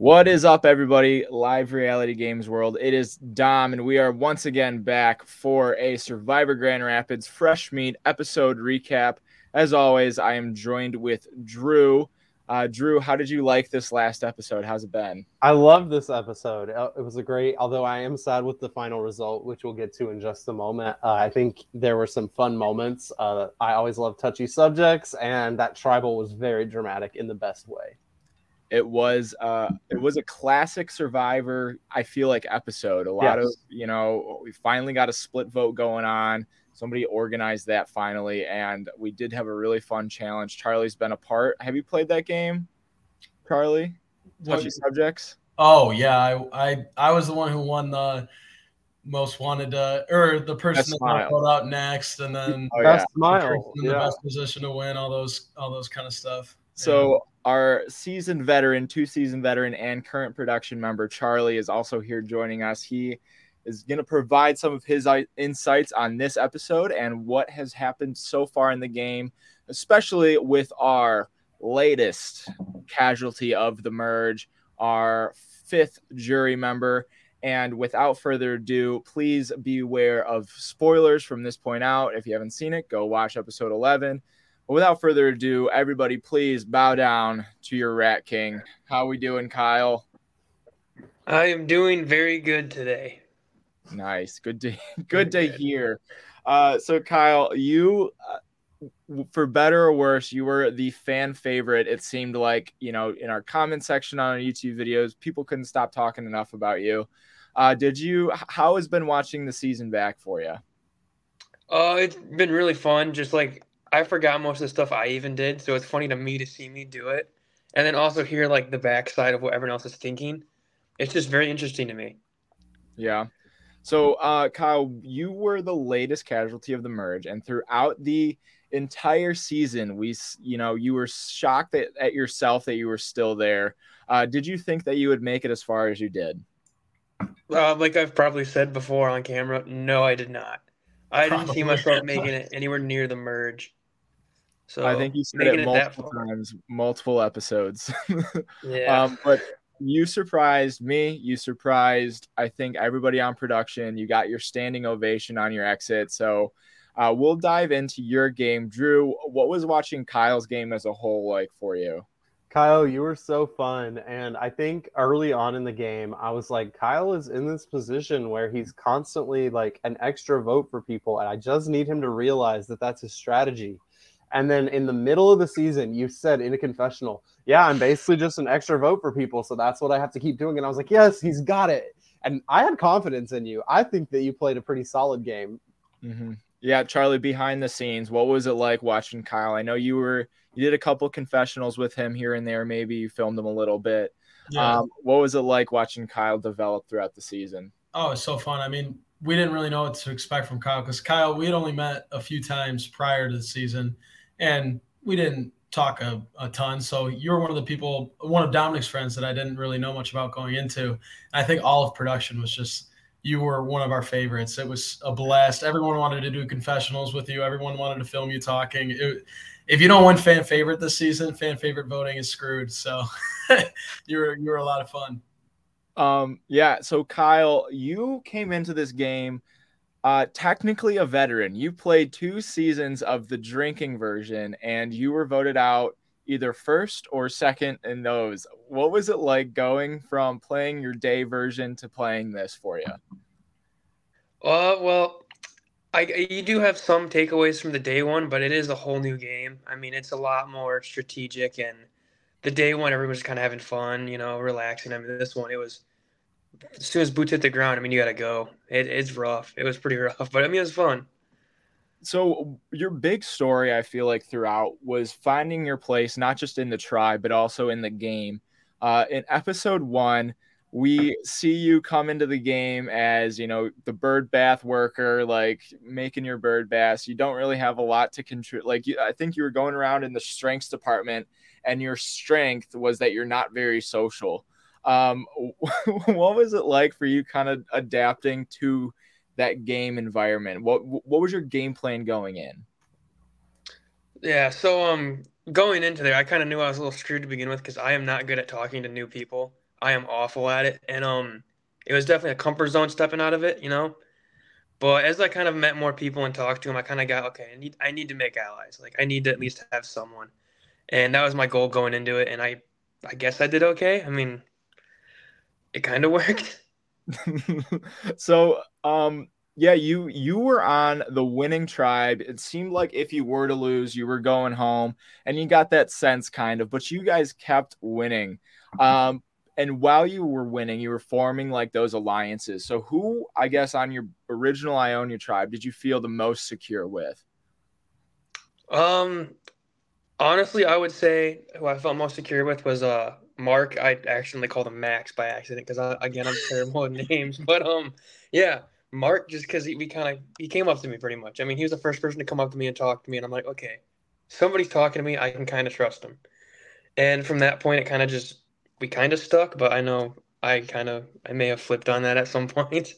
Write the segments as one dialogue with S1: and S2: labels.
S1: What is up, everybody? Live Reality Games World. It is Dom, and we are once again back for a Survivor Grand Rapids Fresh Meat episode recap. As always, I am joined with Drew. Uh, Drew, how did you like this last episode? How's it been?
S2: I love this episode. Uh, It was a great, although I am sad with the final result, which we'll get to in just a moment. Uh, I think there were some fun moments. Uh, I always love touchy subjects, and that tribal was very dramatic in the best way.
S1: It was uh, it was a classic Survivor. I feel like episode. A lot
S2: Yes.
S1: of you know, we finally got a split vote going on. Somebody organized that finally, and we did have a really fun challenge. Charlie's been a part. Have you played that game, Charlie? Touchy
S3: What-
S1: subjects.
S3: Oh yeah, I, I I was the one who won the most wanted to, or the person
S1: Best
S3: that
S1: smile.
S3: got voted out next, and then
S1: Oh, yeah.
S2: best
S3: the
S2: smile.
S3: person in the
S2: Yeah.
S3: best position to win all those all those kind of stuff.
S1: So our seasoned veteran, two season veteran, and current production member Charlie is also here joining us. He is going to provide some of his uh, insights on this episode and what has happened so far in the game, especially with our latest casualty of the merge, our fifth jury member. And without further ado, please beware of spoilers from this point out. If you haven't seen it, go watch episode 11. Without further ado, everybody, please bow down to your Rat King. How we doing, Kyle?
S4: I am doing very good today.
S1: Nice, good to good to hear. Uh, so, Kyle, you, uh, for better or worse, you were the fan favorite. It seemed like you know in our comment section on our YouTube videos, people couldn't stop talking enough about you. Uh, did you? How has been watching the season back for you?
S4: Uh, it's been really fun. Just like I forgot most of the stuff I even did, so it's funny to me to see me do it, and then also hear like the backside of what everyone else is thinking. It's just very interesting to me.
S1: Yeah. So, uh, Kyle, you were the latest casualty of the merge, and throughout the entire season, we, you know, you were shocked at, at yourself that you were still there. Uh, did you think that you would make it as far as you did?
S4: Uh, like I've probably said before on camera, no, I did not. I didn't see myself making it anywhere near the merge. So
S1: I think you said
S4: making
S1: it multiple
S4: far-
S1: times, multiple episodes.
S4: Yeah.
S1: um, but you surprised me. You surprised, I think, everybody on production. You got your standing ovation on your exit. So uh, we'll dive into your game. Drew, what was watching Kyle's game as a whole like for you?
S2: Kyle, you were so fun. And I think early on in the game, I was like, Kyle is in this position where he's constantly like an extra vote for people. And I just need him to realize that that's his strategy. And then in the middle of the season, you said in a confessional, Yeah, I'm basically just an extra vote for people. So that's what I have to keep doing. And I was like, Yes, he's got it. And I had confidence in you. I think that you played a pretty solid game.
S1: hmm Yeah, Charlie, behind the scenes, what was it like watching Kyle? I know you were you did a couple confessionals with him here and there. Maybe you filmed him a little bit.
S3: yeah.
S1: Um, what was it like watching Kyle develop throughout the season?
S3: oh, it's so fun. I mean, we didn't really know what to expect from Kyle because Kyle, we had only met a few times prior to the season, and we didn't talk a, a ton. So you were one of the people, one of Dominic's friends that I didn't really know much about going into. I think all of production was just you were one of our favorites. It was a blast. Everyone wanted to do confessionals with you. Everyone wanted to film you talking. It, if you don't win fan favorite this season, fan favorite voting is screwed. So you were you were a lot of fun.
S1: Um, yeah, so Kyle, you came into this game uh technically a veteran. You played two seasons of the drinking version and you were voted out either first or second in those. What was it like going from playing your day version to playing this for you?
S4: Uh, well, I you do have some takeaways from the day one, but it is a whole new game. I mean, it's a lot more strategic, and the day one, everyone was kind of having fun, you know, relaxing. I mean, this one, it was as soon as boots hit the ground, I mean, you got to go. It, it's rough. It was pretty rough, but I mean, it was fun.
S1: So your big story, I feel like throughout was finding your place, not just in the tribe, but also in the game. Uh, in episode one, we see you come into the game as you know the bird bath worker, like making your bird baths. You don't really have a lot to contribute. Like you, I think you were going around in the strengths department, and your strength was that you're not very social. Um, what was it like for you, kind of adapting to that game environment? What what was your game plan going in?
S4: Yeah, so um, going into there, I kind of knew I was a little screwed to begin with because I am not good at talking to new people. I am awful at it, and um, it was definitely a comfort zone stepping out of it, you know. But as I kind of met more people and talked to them, I kind of got okay. I need I need to make allies. Like I need to at least have someone, and that was my goal going into it. And I I guess I did okay. I mean, it kind of worked.
S1: so um yeah you you were on the winning tribe. It seemed like if you were to lose you were going home and you got that sense kind of but you guys kept winning. Um and while you were winning you were forming like those alliances. So who i guess on your original ionia tribe did you feel the most secure with?
S4: Um honestly i would say who i felt most secure with was uh Mark, I accidentally called him Max by accident because again I'm terrible at names. But um, yeah, Mark, just because he we kind of he came up to me pretty much. I mean, he was the first person to come up to me and talk to me, and I'm like, okay, somebody's talking to me, I can kind of trust him. And from that point, it kind of just we kind of stuck. But I know I kind of I may have flipped on that at some point.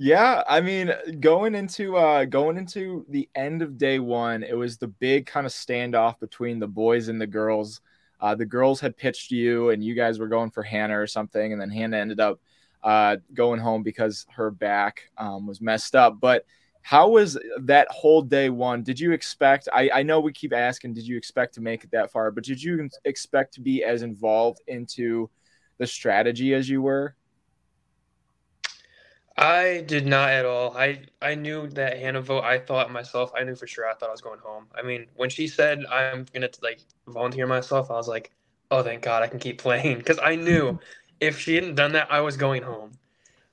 S1: Yeah, I mean, going into uh going into the end of day one, it was the big kind of standoff between the boys and the girls. Uh, the girls had pitched you, and you guys were going for Hannah or something, and then Hannah ended up uh, going home because her back um, was messed up. But how was that whole day one? Did you expect? I, I know we keep asking, did you expect to make it that far? But did you expect to be as involved into the strategy as you were?
S4: I did not at all. I I knew that Hannah vote. I thought myself. I knew for sure. I thought I was going home. I mean, when she said I'm gonna like volunteer myself, I was like, oh, thank God, I can keep playing because I knew if she hadn't done that, I was going home.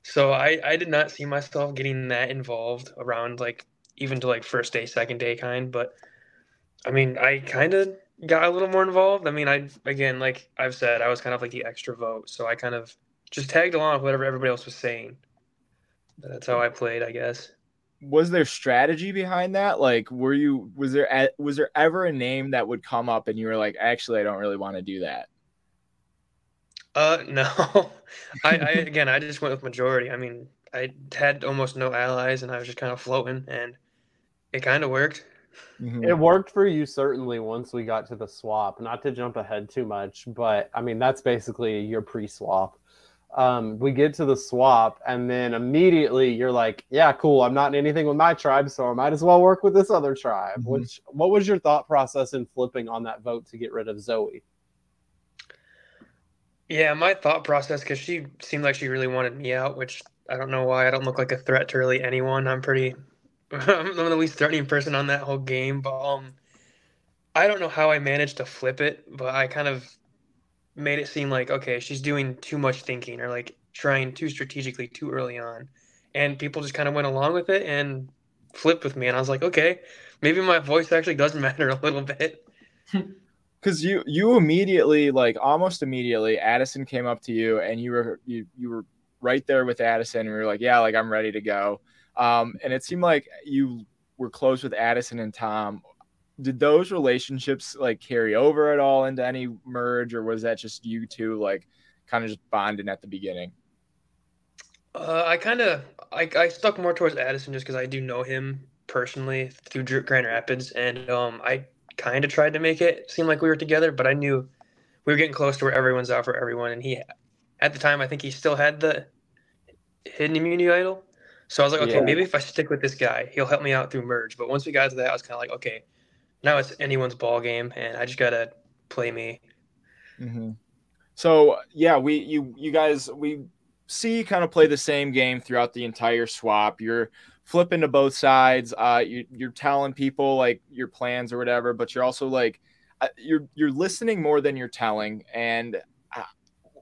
S4: So I I did not see myself getting that involved around like even to like first day, second day kind. But I mean, I kind of got a little more involved. I mean, I again, like I've said, I was kind of like the extra vote, so I kind of just tagged along with whatever everybody else was saying. That's how I played, I guess.
S1: Was there strategy behind that? Like, were you was there was there ever a name that would come up and you were like, actually, I don't really want to do that?
S4: Uh, no. I, I again, I just went with majority. I mean, I had almost no allies, and I was just kind of floating, and it kind of worked.
S2: Mm-hmm. It worked for you certainly once we got to the swap. Not to jump ahead too much, but I mean that's basically your pre-swap um, we get to the swap, and then immediately you're like, "Yeah, cool. I'm not in anything with my tribe, so I might as well work with this other tribe." Mm-hmm. Which, what was your thought process in flipping on that vote to get rid of Zoe?
S4: Yeah, my thought process because she seemed like she really wanted me out, which I don't know why. I don't look like a threat to really anyone. I'm pretty. I'm the least threatening person on that whole game, but um, I don't know how I managed to flip it, but I kind of made it seem like okay, she's doing too much thinking or like trying too strategically too early on, and people just kind of went along with it and flipped with me, and I was like, okay, maybe my voice actually does matter a little bit.
S1: Because you you immediately like almost immediately, Addison came up to you and you were you you were right there with Addison, and you were like, yeah, like I'm ready to go. Um, and it seemed like you were close with Addison and Tom did those relationships like carry over at all into any merge or was that just you two like kind of just bonding at the beginning?
S4: Uh, i kind of I, I stuck more towards addison just because i do know him personally through grand rapids and um, i kind of tried to make it seem like we were together but i knew we were getting close to where everyone's out for everyone and he at the time i think he still had the hidden immunity idol. So i was like okay yeah. maybe if i stick with this guy he'll help me out through merge. But once we got to that i was kind of like okay now it's anyone's ball game, and I just gotta play me.
S1: Mm-hmm. So yeah, we you you guys we see kind of play the same game throughout the entire swap. You're flipping to both sides. Uh, you, you're telling people like your plans or whatever, but you're also like uh, you're you're listening more than you're telling. And uh,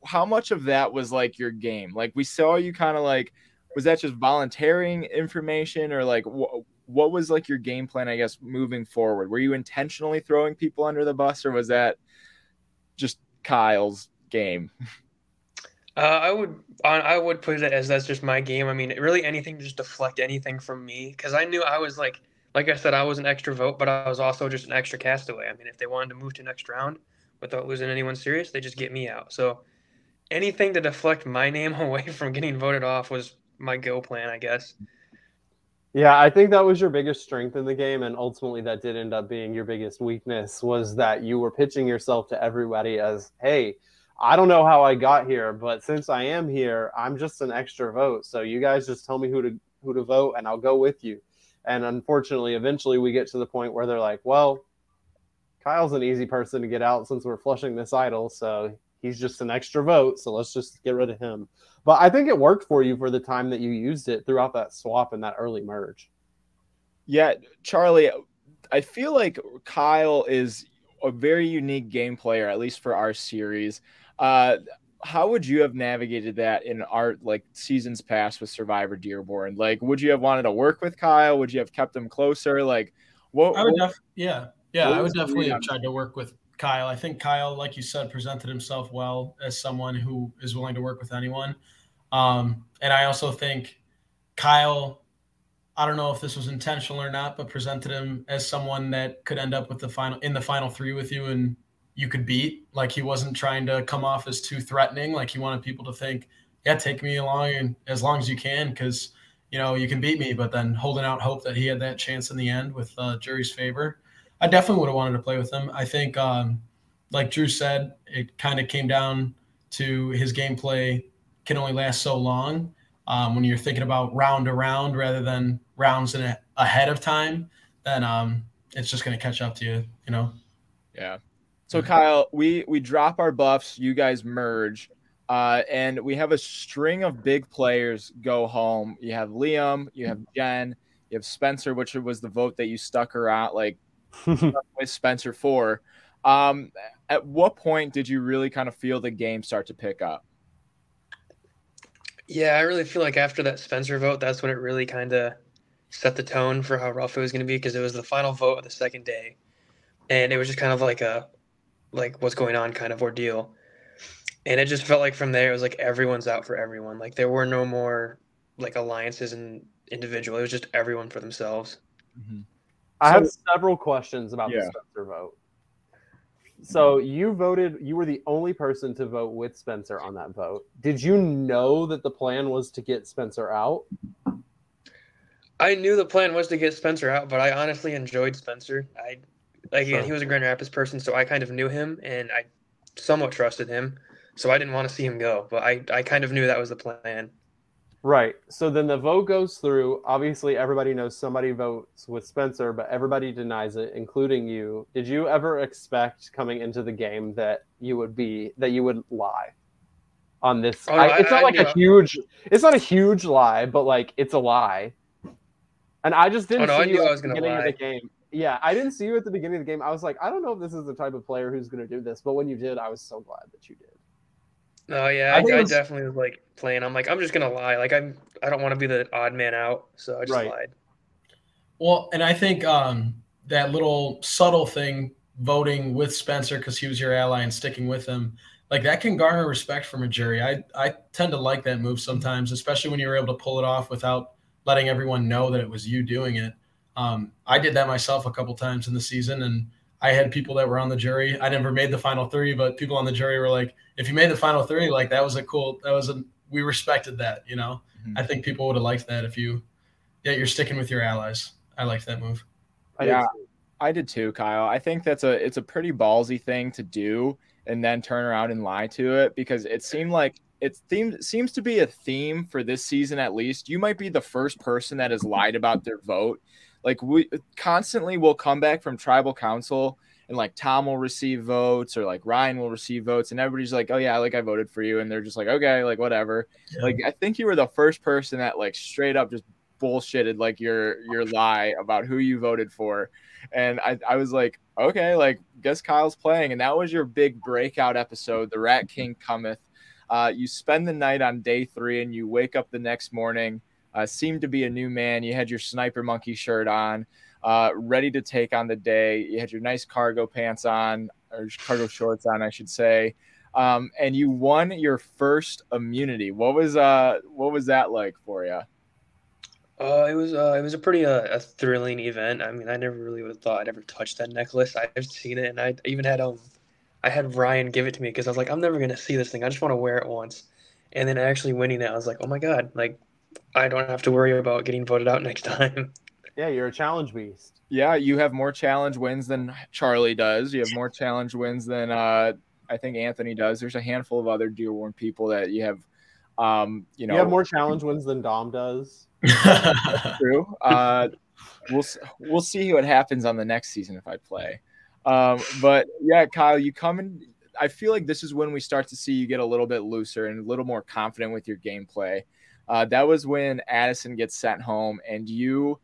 S1: how much of that was like your game? Like we saw you kind of like was that just volunteering information or like wh- what was like your game plan i guess moving forward? Were you intentionally throwing people under the bus or was that just kyle's game?
S4: Uh, i would i would put it as that's just my game. I mean really anything to just deflect anything from me because i knew i was like like i said i was an extra vote but i was also just an extra castaway. I mean if they wanted to move to next round without losing anyone serious they just get me out. So anything to deflect my name away from getting voted off was my go plan i guess
S2: yeah, I think that was your biggest strength in the game, and ultimately that did end up being your biggest weakness. Was that you were pitching yourself to everybody as, "Hey, I don't know how I got here, but since I am here, I'm just an extra vote. So you guys just tell me who to who to vote, and I'll go with you. And unfortunately, eventually we get to the point where they're like, well, Kyle's an easy person to get out since we're flushing this idol, so he's just an extra vote. So let's just get rid of him. But I think it worked for you for the time that you used it throughout that swap and that early merge.
S1: Yeah, Charlie, I feel like Kyle is a very unique game player, at least for our series. Uh, how would you have navigated that in our like seasons past with Survivor Dearborn? Like, would you have wanted to work with Kyle? Would you have kept him closer? Like, what?
S3: I would
S1: what,
S3: def- yeah, yeah, I would definitely have tried to work with Kyle. I think Kyle, like you said, presented himself well as someone who is willing to work with anyone. Um, and I also think Kyle, I don't know if this was intentional or not, but presented him as someone that could end up with the final in the final three with you and you could beat. Like he wasn't trying to come off as too threatening. Like he wanted people to think, yeah, take me along and as long as you can, because you know you can beat me. But then holding out hope that he had that chance in the end with uh, jury's favor. I definitely would have wanted to play with him. I think, um, like Drew said, it kind of came down to his gameplay can only last so long. Um, when you're thinking about round to round rather than rounds in a, ahead of time, then um, it's just going to catch up to you, you know?
S1: Yeah. So Kyle, we we drop our buffs, you guys merge, uh, and we have a string of big players go home. You have Liam, you have Jen, you have Spencer, which was the vote that you stuck her around, like with Spencer for. Um, at what point did you really kind of feel the game start to pick up?
S4: Yeah, I really feel like after that Spencer vote, that's when it really kind of set the tone for how rough it was going to be because it was the final vote of the second day, and it was just kind of like a like what's going on kind of ordeal. And it just felt like from there it was like everyone's out for everyone. Like there were no more like alliances and individual. It was just everyone for themselves.
S2: Mm-hmm. I so, have several questions about yeah. the Spencer vote. So you voted you were the only person to vote with Spencer on that vote. Did you know that the plan was to get Spencer out?
S4: I knew the plan was to get Spencer out, but I honestly enjoyed Spencer. I like again, he was a Grand Rapids person, so I kind of knew him and I somewhat trusted him. So I didn't want to see him go, but I, I kind of knew that was the plan.
S2: Right. So then the vote goes through. Obviously, everybody knows somebody votes with Spencer, but everybody denies it, including you. Did you ever expect coming into the game that you would be that you would lie on this? Oh, I, it's not I, like a huge. It's not a huge lie, but like it's a lie. And I just didn't oh, no, see you at the beginning lie. of the game. Yeah, I didn't see you at the beginning of the game. I was like, I don't know if this is the type of player who's going to do this, but when you did, I was so glad that you did.
S4: Oh yeah, I, I, was... definitely was like playing. I'm like, I'm just gonna lie. Like I'm, I don't want to be the odd man out, so I just right. lied.
S3: Well, and I think um, that little subtle thing, voting with Spencer because he was your ally and sticking with him, like that can garner respect from a jury. I I tend to like that move sometimes, especially when you're able to pull it off without letting everyone know that it was you doing it. Um, I did that myself a couple times in the season, and I had people that were on the jury. I never made the final three, but people on the jury were like, if you made the final three, like that was a cool, that was a, we respected that, you know? Mm-hmm. I think people would have liked that if you, yeah, you're sticking with your allies. I liked that move.
S1: I yeah, did I did too, Kyle. I think that's a, it's a pretty ballsy thing to do and then turn around and lie to it because it seemed like it theme, seems to be a theme for this season at least. You might be the first person that has lied about their vote. Like we constantly will come back from tribal council and like Tom will receive votes or like Ryan will receive votes and everybody's like, "Oh yeah, like I voted for you." And they're just like, "Okay, like whatever." Yeah. Like I think you were the first person that like straight up just bullshitted like your your lie about who you voted for. And I I was like, "Okay, like guess Kyle's playing." And that was your big breakout episode, The Rat King Cometh uh, you spend the night on day three and you wake up the next morning, uh, seem to be a new man. You had your sniper monkey shirt on, uh, ready to take on the day. You had your nice cargo pants on, or cargo shorts on, I should say. Um, and you won your first immunity. What was uh what was that like for you?
S4: Uh, it was uh, it was a pretty uh, a thrilling event. I mean, I never really would have thought I'd ever touch that necklace. I've seen it, and I even had um I had Ryan give it to me because I was like, I'm never gonna see this thing. I just want to wear it once. And then actually winning it, I was like, oh my god, like I don't have to worry about getting voted out next time.
S2: Yeah, you're a challenge beast.
S1: Yeah, you have more challenge wins than Charlie does. You have more challenge wins than uh I think Anthony does. There's a handful of other Dearborn people that you have. Um, you know,
S2: You have more challenge wins than Dom does.
S1: true. Uh, we'll we'll see what happens on the next season if I play. Um, but yeah, Kyle, you come in. I feel like this is when we start to see you get a little bit looser and a little more confident with your gameplay. Uh, that was when Addison gets sent home, and you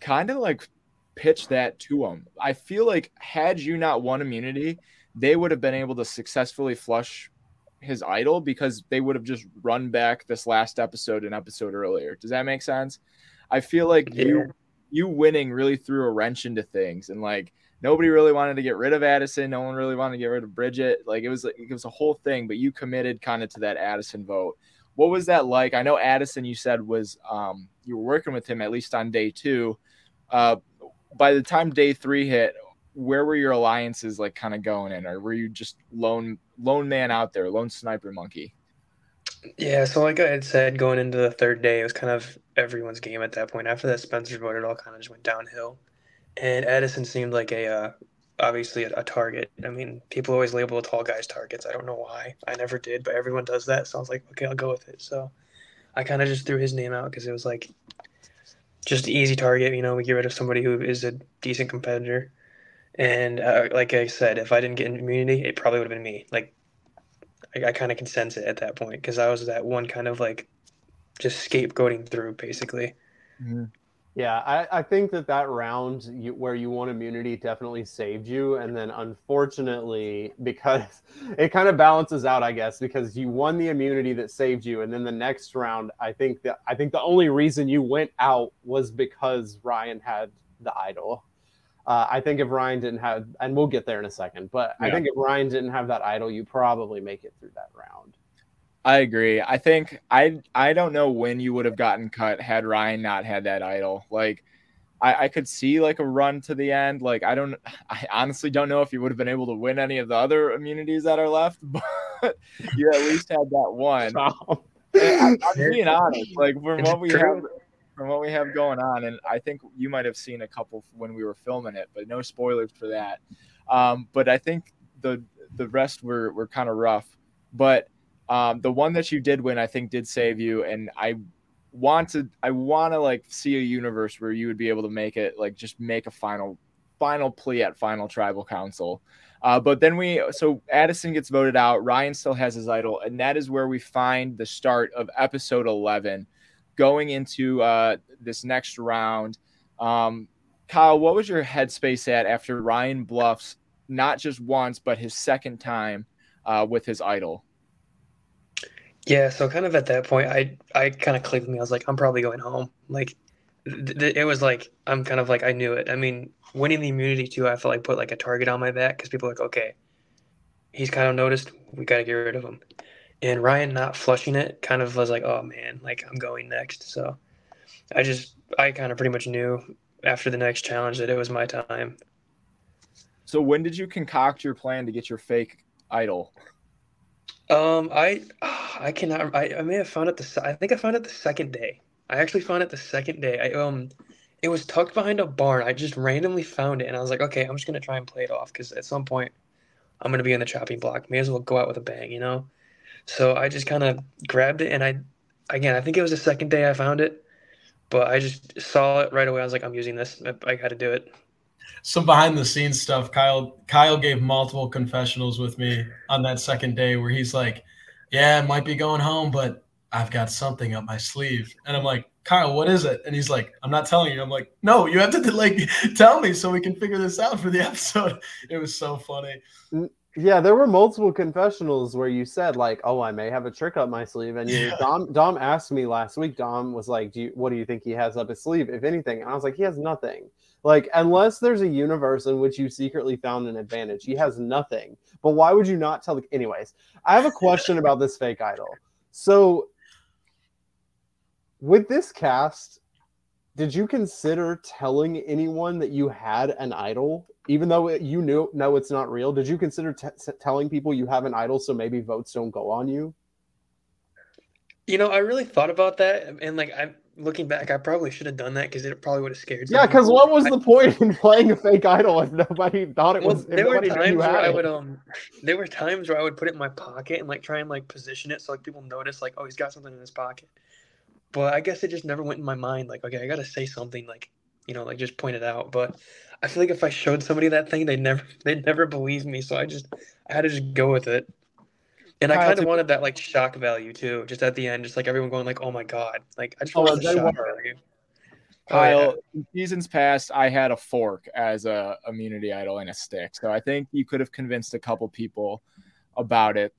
S1: kind of like pitch that to him. I feel like had you not won immunity, they would have been able to successfully flush his idol because they would have just run back this last episode an episode earlier. Does that make sense? I feel like
S4: Yeah.
S1: you you winning really threw a wrench into things and like nobody really wanted to get rid of Addison, no one really wanted to get rid of Bridget. Like it was like it was a whole thing, but you committed kind of to that Addison vote. What was that like? I know Addison you said was um you were working with him at least on day 2. Uh by the time day 3 hit, where were your alliances like kind of going in or were you just lone lone man out there lone sniper monkey
S4: Yeah, so like I had said, going into the third day, it was kind of everyone's game at that point. After that Spencer vote, it all kind of just went downhill. And Addison seemed like a uh, obviously a, a target. I mean, people always label the tall guys targets. I don't know why. I never did, but everyone does that. So I was like, okay, I'll go with it. So I kind of just threw his name out because it was like just easy target. You know, we get rid of somebody who is a decent competitor. And uh, like I said, if I didn't get immunity, it probably would have been me. Like I, I kind of can sense it at that point because I was that one kind of like just scapegoating through basically.
S2: Yeah, I, I think that that round you, where you won immunity definitely saved you, and then unfortunately, because it kind of balances out, I guess, because you won the immunity that saved you, and then the next round, I think that I think the only reason you went out was because Ryan had the idol. Uh, I think if Ryan didn't have, and we'll get there in a second, but I think if Ryan didn't have that idol, you probably make it through that round.
S1: I agree. I think I I don't know when you would have gotten cut had Ryan not had that idol. Like I, I could see like a run to the end. Like I don't I honestly don't know if you would have been able to win any of the other immunities that are left, but you at least had that one. And I, I'm being honest. Like from
S4: It's
S1: what we
S4: true.
S1: have from what we have going on, and I think you might have seen a couple when we were filming it, but no spoilers for that. Um, but I think the the rest were were kind of rough. But um, the one that you did win, I think, did save you, and I want to I want to like see a universe where you would be able to make it like just make a final final plea at final tribal council. Uh, but then we so Addison gets voted out. Ryan still has his idol, and that is where we find the start of episode eleven, going into uh, this next round. Um, Kyle, what was your headspace at after Ryan bluffs not just once but his second time uh, with his idol?
S4: Yeah, so kind of at that point, I I kind of clicked with me. I was like, I'm probably going home. Like, th- th- it was like I'm kind of like I knew it. I mean, winning the immunity too, I felt like put like a target on my back because people like, okay, he's kind of noticed. We got to get rid of him. And Ryan not flushing it kind of was like, oh man, like I'm going next. So I just I kind of pretty much knew after the next challenge that it was my time.
S1: So when did you concoct your plan to get your fake idol?
S4: Um, I I cannot. I, I may have found it the. I think I found it the second day. I actually found it the second day. I um, it was tucked behind a barn. I just randomly found it, and I was like, okay, I'm just gonna try and play it off because at some point, I'm gonna be in the chopping block. May as well go out with a bang, you know. So I just kind of grabbed it, and I, again, I think it was the second day I found it, but I just saw it right away. I was like, I'm using this. I, I got to do it.
S3: Some behind the scenes stuff. Kyle Kyle gave multiple confessionals with me on that second day where he's like, "Yeah, I might be going home, but I've got something up my sleeve." And I'm like, "Kyle, what is it?" And he's like, "I'm not telling you." I'm like, "No, you have to like tell me so we can figure this out for the episode." It was so funny.
S2: Yeah, there were multiple confessionals where you said like, "Oh, I may have a trick up my sleeve," and you,
S3: Yeah.
S2: Dom Dom asked me last week. Dom was like, "Do you, what do you think he has up his sleeve, if anything?" And I was like, "He has nothing. Like, unless there's a universe in which you secretly found an advantage, he has nothing. But why would you not tell?" The- Anyways, I have a question about this fake idol. So, with this cast, did you consider telling anyone that you had an idol even though you knew no it's not real did you consider t- telling people you have an idol so maybe votes don't go on you
S4: You know, I really thought about that, and like I looking back, I probably should have done that because it probably would have scared.
S2: Yeah, because what was
S4: I-
S2: the point in playing a fake idol if nobody thought it
S4: Well,
S2: was?
S4: there were times where I would um, there were times where I would put it in my pocket and like try and like position it so like people notice like oh he's got something in his pocket, but I guess it just never went in my mind like okay I gotta say something like you know like just point it out. But I feel like if I showed somebody that thing they never they'd never believe me, so I just I had to just go with it. And I kind of wanted that like shock value too, just at the end, just like everyone going like, "Oh my god!" Like I just
S2: Oh,
S4: wanted the shock value. Oh,
S1: Kyle,
S4: yeah.
S1: seasons past, I had a fork as a immunity idol and a stick. So I think you could have convinced a couple people about it,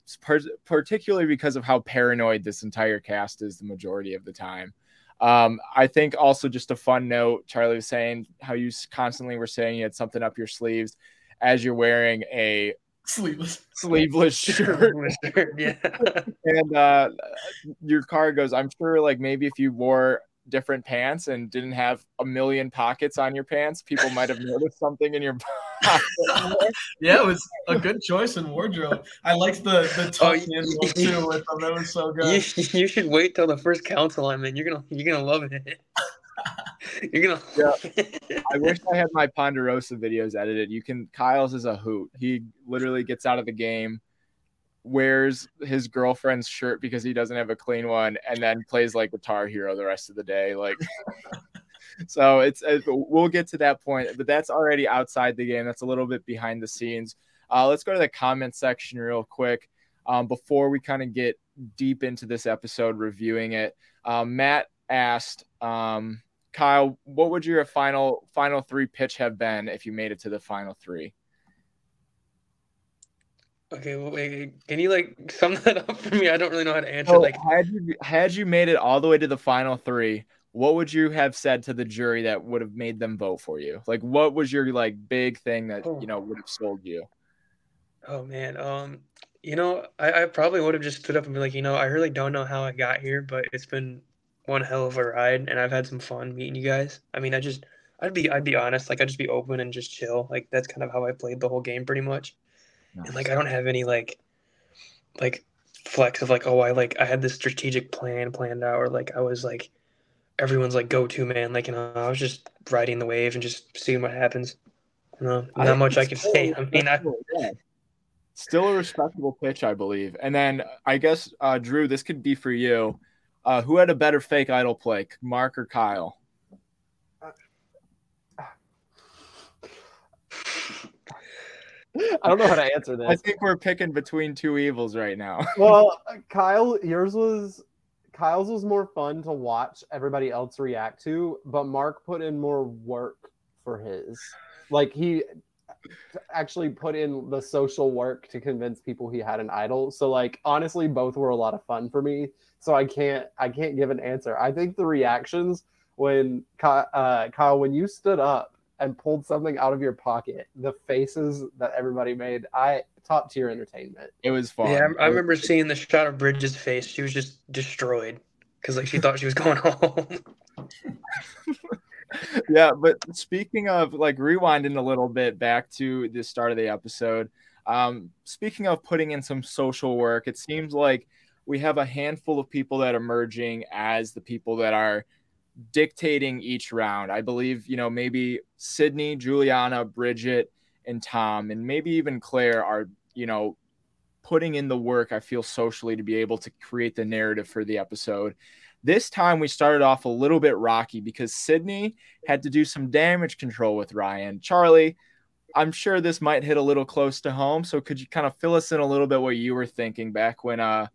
S1: particularly because of how paranoid this entire cast is the majority of the time. Um, I think also just a fun note, Charlie was saying how you constantly were saying you had something up your sleeves as you're wearing a
S3: Sleeveless.
S1: sleeveless shirt
S4: yeah.
S1: and uh, your card goes i'm sure like maybe if you wore different pants and didn't have a million pockets on your pants people might have noticed something in your pocket
S3: Yeah, it was a good choice in wardrobe. I liked the the
S4: Oh,
S3: in one too with them. That was so good.
S4: You, you should wait till the first council I'm in. You're gonna you're gonna love it. You're gonna.
S1: Yeah. i wish i had my ponderosa videos edited you can kyle's is a hoot he literally gets out of the game wears his girlfriend's shirt because he doesn't have a clean one and then plays like guitar hero the rest of the day like so it's uh, we'll get to that point but that's already outside the game that's a little bit behind the scenes uh, let's go to the comment section real quick um, before we kind of get deep into this episode reviewing it um, matt asked um, kyle what would your final final three pitch have been if you made it to the final three
S4: Okay, well, wait, can you like sum that up for me? I don't really know how to answer.
S1: So
S4: Like,
S1: had you had you made it all the way to the final three, what would you have said to the jury that would have made them vote for you? Like, what was your like big thing that
S4: Oh.
S1: you know would have sold you?
S4: oh man, um, you know, I, I probably would have just stood up and been like, you know, I really don't know how I got here, but it's been one hell of a ride, and I've had some fun meeting you guys. I mean, I just, I'd be, I'd be honest, like, I'd just be open and just chill. Like, that's kind of how I played the whole game, pretty much. and like I don't have any like like flex of like oh I like I had this strategic plan planned out or like I was like everyone's like go to man like you know I was just riding the wave and just seeing what happens. You know, not much I can say. I mean, I,
S1: Still a respectable pitch, I believe. And then I guess uh, Drew, this could be for you. Uh, who had a better fake idol play, Mark or Kyle?
S2: I don't know how to answer this.
S1: I think we're picking between two evils right now.
S2: well, Kyle, yours was Kyle's was more fun to watch everybody else react to, but Mark put in more work for his. Like he actually put in the social work to convince people he had an idol. So like honestly, both were a lot of fun for me. So I can't I can't give an answer. I think the reactions when uh, Kyle when you stood up and pulled something out of your pocket, the faces that everybody made, I top tier entertainment.
S1: It was fun.
S4: yeah, I, I remember seeing the shot of Bridget's face. She was just destroyed because like she thought she was going home.
S1: yeah, but speaking of like rewinding a little bit back to the start of the episode, um, speaking of putting in some social work, it seems like we have a handful of people that are emerging as the people that are dictating each round. I believe, you know, maybe Sydney, Juliana, Bridget, and Tom, and maybe even Claire are, you know, putting in the work, I feel socially to be able to create the narrative for the episode. This time we started off a little bit rocky because Sydney had to do some damage control with Ryan. Charlie, I'm sure this might hit a little close to home. So could you kind of fill us in a little bit what you were thinking back when uh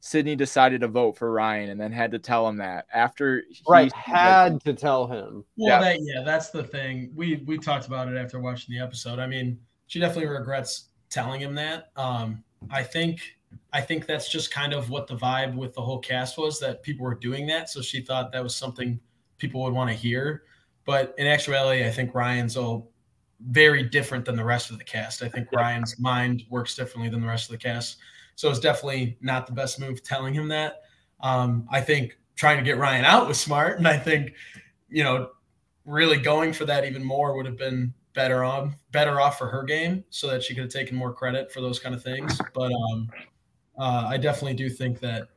S1: Sydney decided to vote for Ryan and then had to tell him that after he
S2: Right, had to tell him.
S3: Well,
S1: Yeah.
S3: that yeah, that's the thing. We we talked about it after watching the episode. I mean, she definitely regrets telling him that. Um, I think I think that's just kind of what the vibe with the whole cast was that people were doing that. So she thought that was something people would want to hear. But in actuality, I think Ryan's all very different than the rest of the cast. I think Ryan's mind works differently than the rest of the cast. So it's definitely not the best move telling him that. Um, I think trying to get Ryan out was smart, and I think you know really going for that even more would have been better on better off for her game, so that she could have taken more credit for those kind of things. But um, uh, I definitely do think that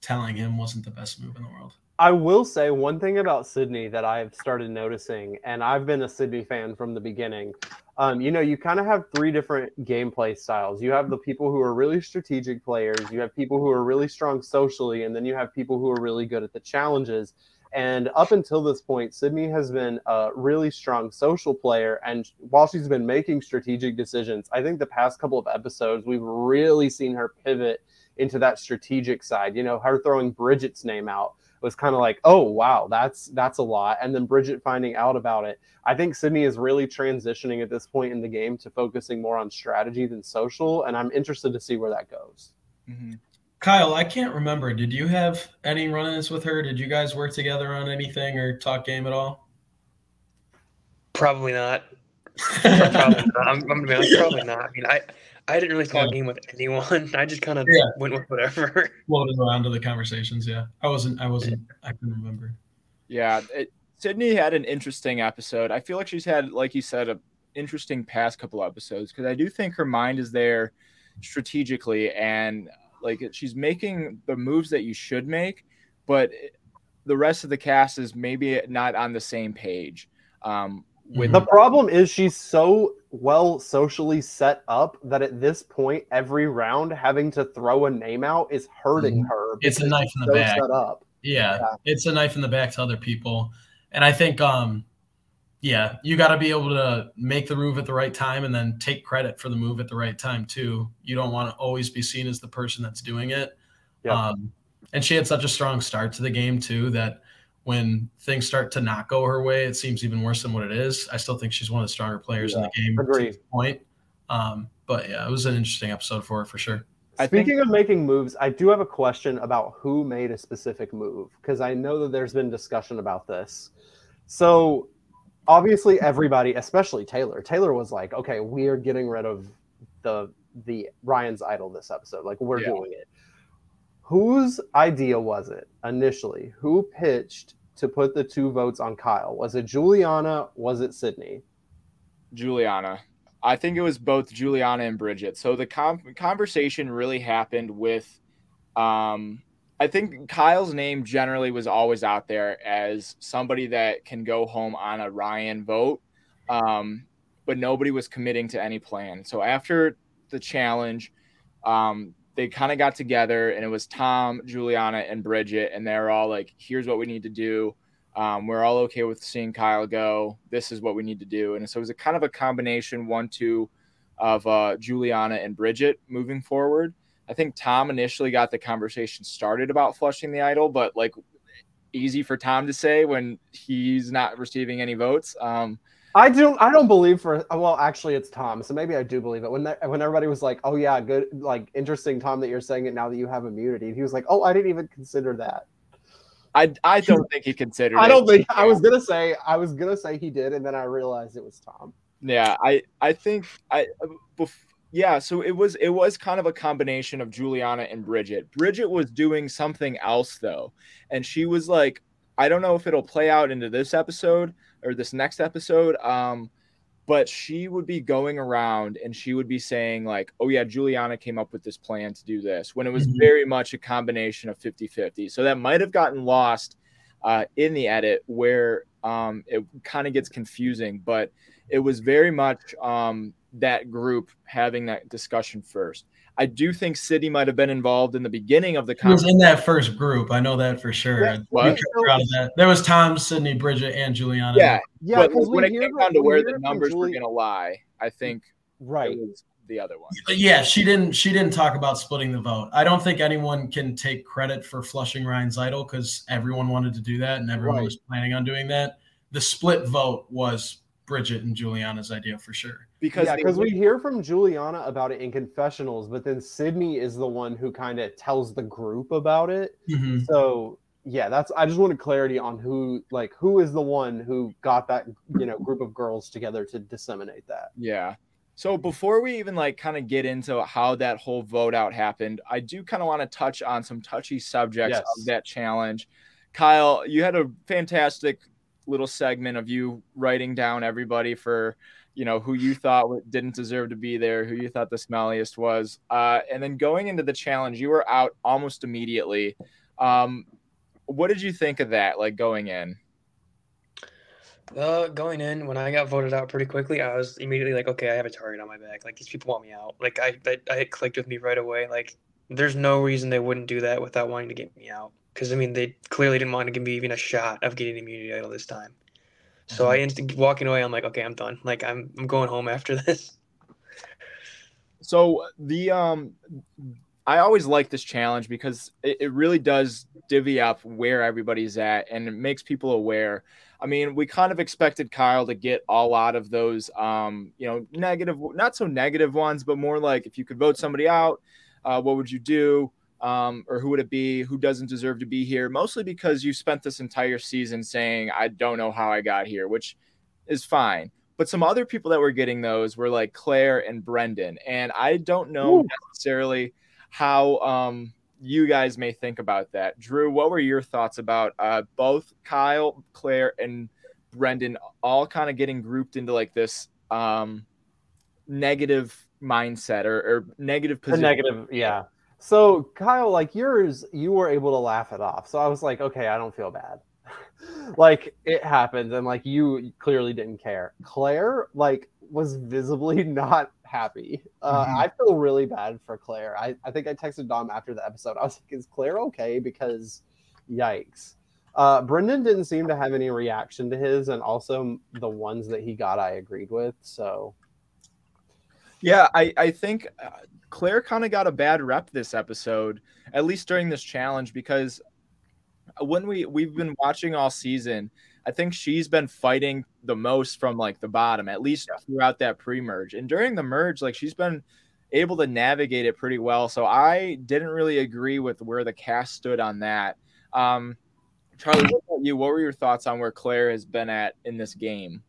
S3: telling him wasn't the best move in the world.
S2: I will say one thing about Sydney that I've started noticing, and I've been a Sydney fan from the beginning. Um, you know, you kind of have three different gameplay styles. You have the people who are really strategic players, you have people who are really strong socially, and then you have people who are really good at the challenges. And up until this point, Sydney has been a really strong social player. And while she's been making strategic decisions, I think the past couple of episodes, we've really seen her pivot into that strategic side. You know, her throwing Bridget's name out was kind of like, oh wow, that's that's a lot. And then Bridget finding out about it. I think Sydney is really transitioning at this point in the game to focusing more on strategy than social. And I'm interested to see where that goes.
S3: Mm-hmm. Kyle, I can't remember. Did you have any run-ins with her? Did you guys work together on anything or talk game at all?
S4: Probably not. probably not. I'm, I'm, gonna be honest, probably not. I mean, I I didn't really talk yeah. game with anyone. I just kind of yeah. went with whatever.
S3: Floated around to the conversations. Yeah, I wasn't. I wasn't. I couldn't remember.
S1: Yeah, it, Sydney had an interesting episode. I feel like she's had, like you said, a interesting past couple episodes because I do think her mind is there strategically and like she's making the moves that you should make, but the rest of the cast is maybe not on the same page. Um,
S2: with the problem is she's so well socially set up that at this point, every round having to throw a name out is hurting mm-hmm. her.
S3: It's a knife in the so back. Set up. Yeah, yeah, it's a knife in the back to other people, and I think um, yeah, you got to be able to make the move at the right time and then take credit for the move at the right time too. You don't want to always be seen as the person that's doing it. Yeah. Um, and she had such a strong start to the game too that when things start to not go her way, it seems even worse than what it is. I still think she's one of the stronger players yeah. in the game. Agree. Point. Um, but yeah, it was an interesting episode for her for sure.
S2: Speaking think- of making moves, I do have a question about who made a specific move because I know that there's been discussion about this. So obviously everybody, especially Taylor, Taylor was like, okay, we are getting rid of the the Ryan's idol this episode. Like we're yeah. doing it. Whose idea was it initially? Who pitched to put the two votes on Kyle? Was it Juliana? Was it Sydney?
S1: Juliana. I think it was both Juliana and Bridget. So the com- conversation really happened with um, I think Kyle's name generally was always out there as somebody that can go home on a Ryan vote, um, but nobody was committing to any plan. So after the challenge, um, they kind of got together and it was Tom, Juliana, and Bridget, and they're all like, "Here's what we need to do. Um, we're all okay with seeing Kyle go. This is what we need to do." And so it was a kind of a combination one-two of uh, Juliana and Bridget moving forward. I think Tom initially got the conversation started about flushing the idol, but like easy for Tom to say when he's not receiving any votes. Um,
S2: I don't. I don't believe for. Well, actually, it's Tom, so maybe I do believe it. When that, when everybody was like, "Oh yeah, good," like interesting, Tom, that you're saying it now that you have immunity. And he was like, "Oh, I didn't even consider that."
S1: I, I don't think he considered.
S2: I don't it. think. I was gonna say. I was gonna say he did, and then I realized it was Tom.
S1: Yeah, I I think I before yeah, so it was it was kind of a combination of Juliana and Bridget. Bridget was doing something else though, and she was like, I don't know if it'll play out into this episode or this next episode. Um, but she would be going around and she would be saying like oh yeah juliana came up with this plan to do this when it was mm-hmm. very much a combination of 50-50 so that might have gotten lost uh, in the edit where um, it kind of gets confusing but it was very much um, that group having that discussion first. I do think Sydney might have been involved in the beginning of the
S3: conversation. was in that first group. I know that for sure. Yeah, that. There was Tom, Sydney, Bridget, and Juliana.
S1: Yeah, yeah. But when it came down to where the numbers were going to lie, I think
S2: right
S1: the other one.
S3: Yeah, she didn't. She didn't talk about splitting the vote. I don't think anyone can take credit for flushing Ryan's idol because everyone wanted to do that and everyone right. was planning on doing that. The split vote was Bridget and Juliana's idea for sure
S2: because yeah, because we hear from Juliana about it in confessionals, but then Sydney is the one who kind of tells the group about it. Mm-hmm. So yeah, that's I just wanted clarity on who like who is the one who got that you know group of girls together to disseminate that.
S1: Yeah. So before we even like kind of get into how that whole vote out happened, I do kind of want to touch on some touchy subjects yes. of that challenge. Kyle, you had a fantastic little segment of you writing down everybody for you know who you thought didn't deserve to be there, who you thought the smelliest was, uh, and then going into the challenge, you were out almost immediately. Um, what did you think of that? Like going in?
S4: Uh, going in when I got voted out pretty quickly, I was immediately like, okay, I have a target on my back. Like these people want me out. Like I, I, I clicked with me right away. Like there's no reason they wouldn't do that without wanting to get me out. Because I mean, they clearly didn't want to give me even a shot of getting immunity idol this time. So I instant walking away. I'm like, okay, I'm done. Like I'm, I'm going home after this.
S1: So the um, I always like this challenge because it, it really does divvy up where everybody's at and it makes people aware. I mean, we kind of expected Kyle to get a lot of those, um, you know, negative, not so negative ones, but more like if you could vote somebody out, uh, what would you do? Um, or who would it be? Who doesn't deserve to be here? Mostly because you spent this entire season saying, I don't know how I got here, which is fine. But some other people that were getting those were like Claire and Brendan. And I don't know Ooh. necessarily how um, you guys may think about that. Drew, what were your thoughts about uh, both Kyle, Claire, and Brendan all kind of getting grouped into like this um, negative mindset or, or negative position?
S2: negative, yeah. So Kyle, like yours, you were able to laugh it off. So I was like, okay, I don't feel bad. like it happened, and like you clearly didn't care. Claire, like, was visibly not happy. Uh, mm-hmm. I feel really bad for Claire. I, I think I texted Dom after the episode. I was like, is Claire okay? Because yikes. Uh, Brendan didn't seem to have any reaction to his, and also the ones that he got, I agreed with. So,
S1: yeah, I, I think uh, Claire kind of got a bad rep this episode, at least during this challenge, because when we we've been watching all season, I think she's been fighting the most from like the bottom, at least throughout that pre-merge. And during the merge, like she's been able to navigate it pretty well. So I didn't really agree with where the cast stood on that. Um, Charlie, what about you? What were your thoughts on where Claire has been at in this game?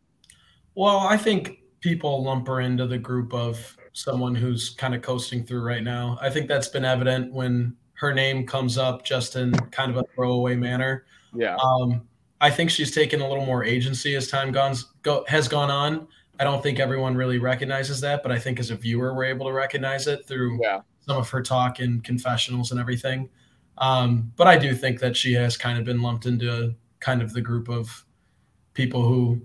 S3: Well, I think people lump her into the group of someone who's kind of coasting through right now. I think that's been evident when her name comes up just in kind of a throwaway manner.
S1: Yeah.
S3: Um, I think she's taken a little more agency as time gone, go, has gone on. I don't think everyone really recognizes that, but I think as a viewer, we're able to recognize it through yeah. some of her talk and confessionals and everything. Um, but I do think that she has kind of been lumped into kind of the group of people who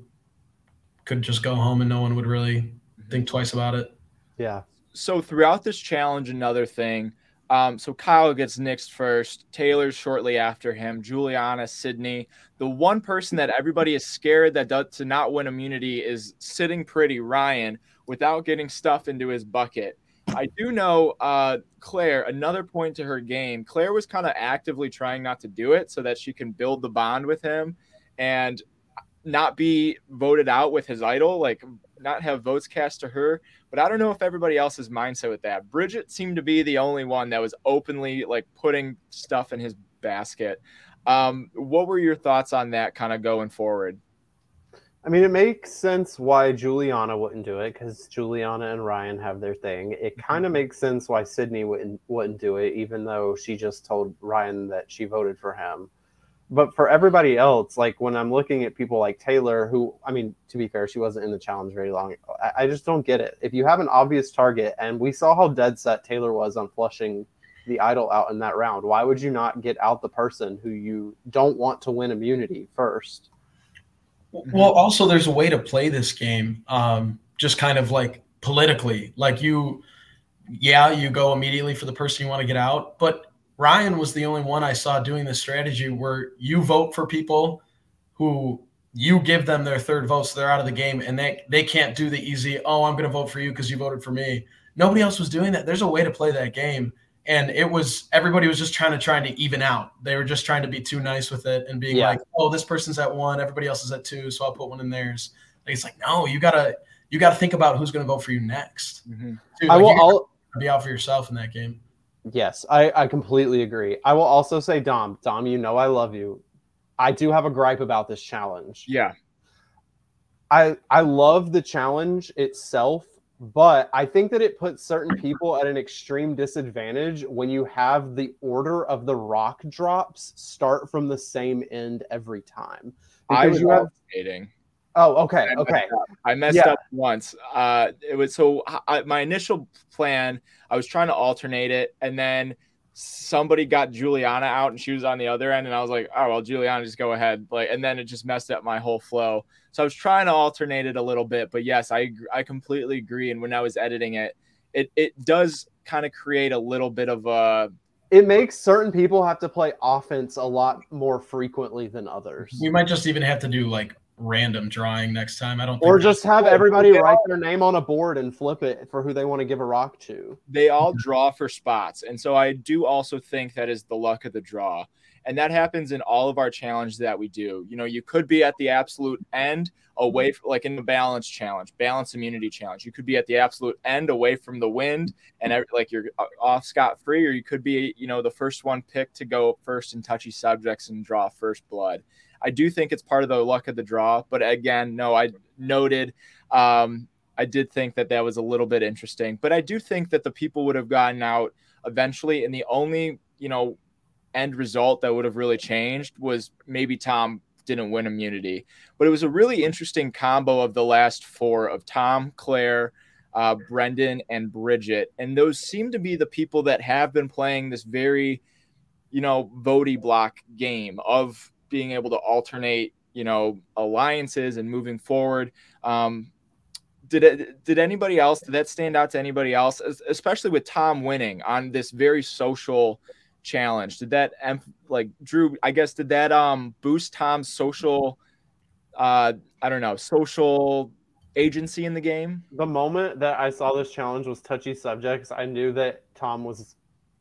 S3: could just go home and no one would really mm-hmm. think twice about it.
S2: Yeah.
S1: So throughout this challenge, another thing, um, so Kyle gets nixed first, Taylor shortly after him, Juliana, Sydney. The one person that everybody is scared that does, to not win immunity is sitting pretty Ryan without getting stuff into his bucket. I do know uh, Claire, another point to her game. Claire was kind of actively trying not to do it so that she can build the bond with him and not be voted out with his idol, like not have votes cast to her. But I don't know if everybody else's mindset with that. Bridget seemed to be the only one that was openly like putting stuff in his basket. Um, what were your thoughts on that kind of going forward?
S2: I mean, it makes sense why Juliana wouldn't do it because Juliana and Ryan have their thing. It kind of mm-hmm. makes sense why Sydney wouldn't wouldn't do it, even though she just told Ryan that she voted for him but for everybody else, like when I'm looking at people like Taylor, who I mean, to be fair, she wasn't in the challenge very long. I, I just don't get it. If you have an obvious target, and we saw how dead set Taylor was on flushing the idol out in that round, why would you not get out the person who you don't want to win immunity first?
S3: Well, also there's a way to play this game, um, just kind of like politically. Like you, yeah, you go immediately for the person you want to get out, but Ryan was the only one I saw doing this strategy where you vote for people who you give them their third vote, so they're out of the game, and they they can't do the easy. Oh, I'm going to vote for you because you voted for me. Nobody else was doing that. There's a way to play that game, and it was everybody was just trying to trying to even out. They were just trying to be too nice with it and being yeah. like, oh, this person's at one, everybody else is at two, so I'll put one in theirs. Like, it's like no, you gotta you gotta think about who's going to vote for you next.
S2: Mm-hmm. Dude, I will. I'll
S3: be out for yourself in that game.
S2: Yes, I, I completely agree. I will also say, Dom, Dom, you know I love you. I do have a gripe about this challenge.
S1: Yeah.
S2: I I love the challenge itself, but I think that it puts certain people at an extreme disadvantage when you have the order of the rock drops start from the same end every time.
S1: Because I was you have.
S2: Oh, okay, I okay.
S1: I messed yeah. up once. Uh, it was so I, my initial plan. I was trying to alternate it, and then somebody got Juliana out and she was on the other end, and I was like, oh well, Juliana, just go ahead. Like, and then it just messed up my whole flow. So I was trying to alternate it a little bit, but yes, I I completely agree. And when I was editing it, it it does kind of create a little bit of a
S2: it makes certain people have to play offense a lot more frequently than others.
S3: We might just even have to do like random drawing next time. I don't.
S2: Or just have everybody write their name on a board and flip it for who they want to give a rock to.
S1: They all draw for spots, and so I do also think that is the luck of the draw, and that happens in all of our challenges that we do. You know, you could be at the absolute end away, from, like in the balance challenge, balance immunity challenge. You could be at the absolute end away from the wind, and like you're uh, off scot free, or you could be, you know, the first one picked to go first in touchy subjects and draw first blood. I do think it's part of the luck of the draw, but again, no, I noted. Um, I did think that that was a little bit interesting, but I do think that the people would have gotten out eventually, and the only you know end result that would have really changed was maybe Tom didn't win immunity. But it was a really interesting combo of the last four of Tom, Claire, uh, Brendan, and Bridget, and those seem to be the people that have been playing this very, you know, votey block game of being able to alternate, you know, alliances and moving forward. Um, did it, did anybody else did that stand out to anybody else, especially with Tom winning on this very social challenge? Did that like Drew? I guess did that um boost Tom's social? Uh, I don't know, social agency in the game.
S2: The moment that I saw this challenge was touchy subjects, I knew that Tom was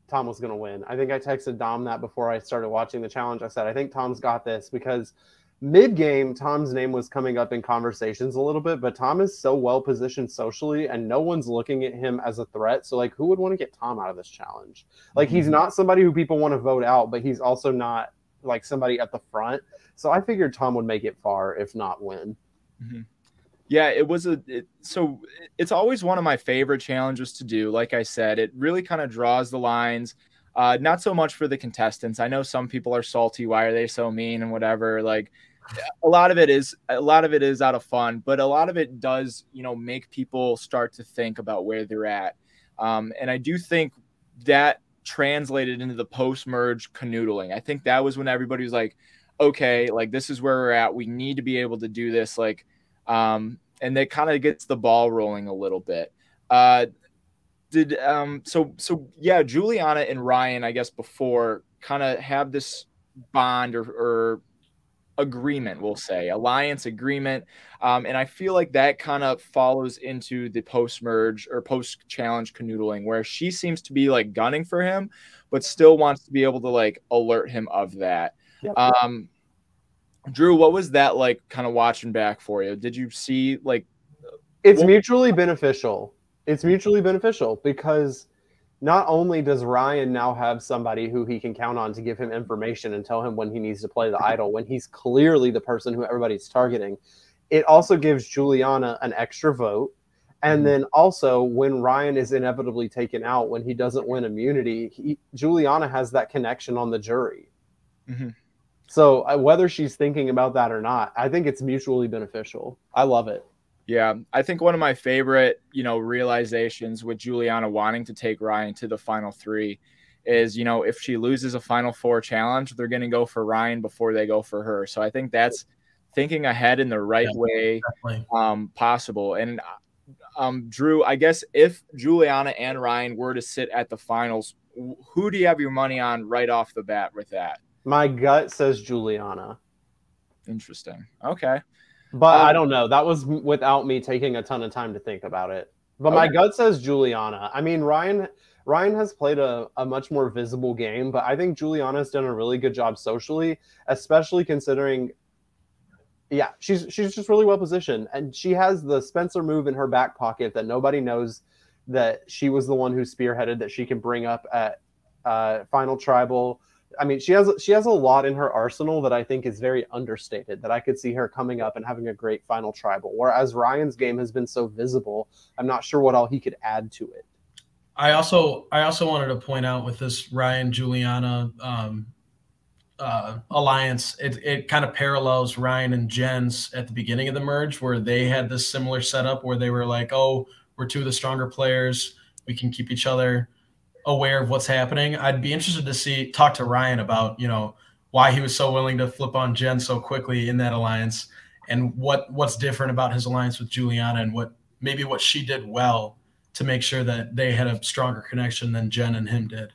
S2: Tom was going to win. I think I texted Dom that before I started watching the challenge. I said, I think Tom's got this because mid game, Tom's name was coming up in conversations a little bit, but Tom is so well positioned socially and no one's looking at him as a threat. So, like, who would want to get Tom out of this challenge? Like, he's mm-hmm. not somebody who people want to vote out, but he's also not like somebody at the front. So, I figured Tom would make it far, if not win.
S1: Mm-hmm. Yeah, it was a it, so it's always one of my favorite challenges to do. Like I said, it really kind of draws the lines. Uh, not so much for the contestants. I know some people are salty. Why are they so mean and whatever? Like a lot of it is a lot of it is out of fun, but a lot of it does you know make people start to think about where they're at. Um, and I do think that translated into the post merge canoodling. I think that was when everybody was like, okay, like this is where we're at. We need to be able to do this. Like um, and that kind of gets the ball rolling a little bit. Uh, did um, so so yeah, Juliana and Ryan, I guess before kind of have this bond or, or agreement, we'll say alliance agreement, um, and I feel like that kind of follows into the post merge or post challenge canoodling, where she seems to be like gunning for him, but still wants to be able to like alert him of that. Yep. Um, Drew, what was that like kind of watching back for you? Did you see like
S2: it's what- mutually beneficial. It's mutually beneficial because not only does Ryan now have somebody who he can count on to give him information and tell him when he needs to play the idol when he's clearly the person who everybody's targeting, it also gives Juliana an extra vote. And mm-hmm. then also, when Ryan is inevitably taken out, when he doesn't win immunity, he, Juliana has that connection on the jury. Mm-hmm. So uh, whether she's thinking about that or not, I think it's mutually beneficial. I love it.
S1: Yeah, I think one of my favorite, you know, realizations with Juliana wanting to take Ryan to the final three is, you know, if she loses a final four challenge, they're going to go for Ryan before they go for her. So I think that's thinking ahead in the right yeah, way um, possible. And um, Drew, I guess if Juliana and Ryan were to sit at the finals, who do you have your money on right off the bat with that?
S2: My gut says Juliana.
S1: Interesting. Okay.
S2: But um, I don't know. That was without me taking a ton of time to think about it. But okay. my gut says Juliana. I mean, Ryan Ryan has played a, a much more visible game, but I think Juliana's done a really good job socially, especially considering yeah, she's she's just really well positioned. And she has the Spencer move in her back pocket that nobody knows that she was the one who spearheaded that she can bring up at uh, final tribal I mean, she has she has a lot in her arsenal that I think is very understated. That I could see her coming up and having a great final tribal. Whereas Ryan's game has been so visible, I'm not sure what all he could add to it.
S3: I also I also wanted to point out with this Ryan Juliana um, uh, alliance, it it kind of parallels Ryan and Jen's at the beginning of the merge, where they had this similar setup where they were like, "Oh, we're two of the stronger players. We can keep each other." Aware of what's happening. I'd be interested to see talk to Ryan about you know why he was so willing to flip on Jen so quickly in that alliance, and what what's different about his alliance with Juliana, and what maybe what she did well to make sure that they had a stronger connection than Jen and him did.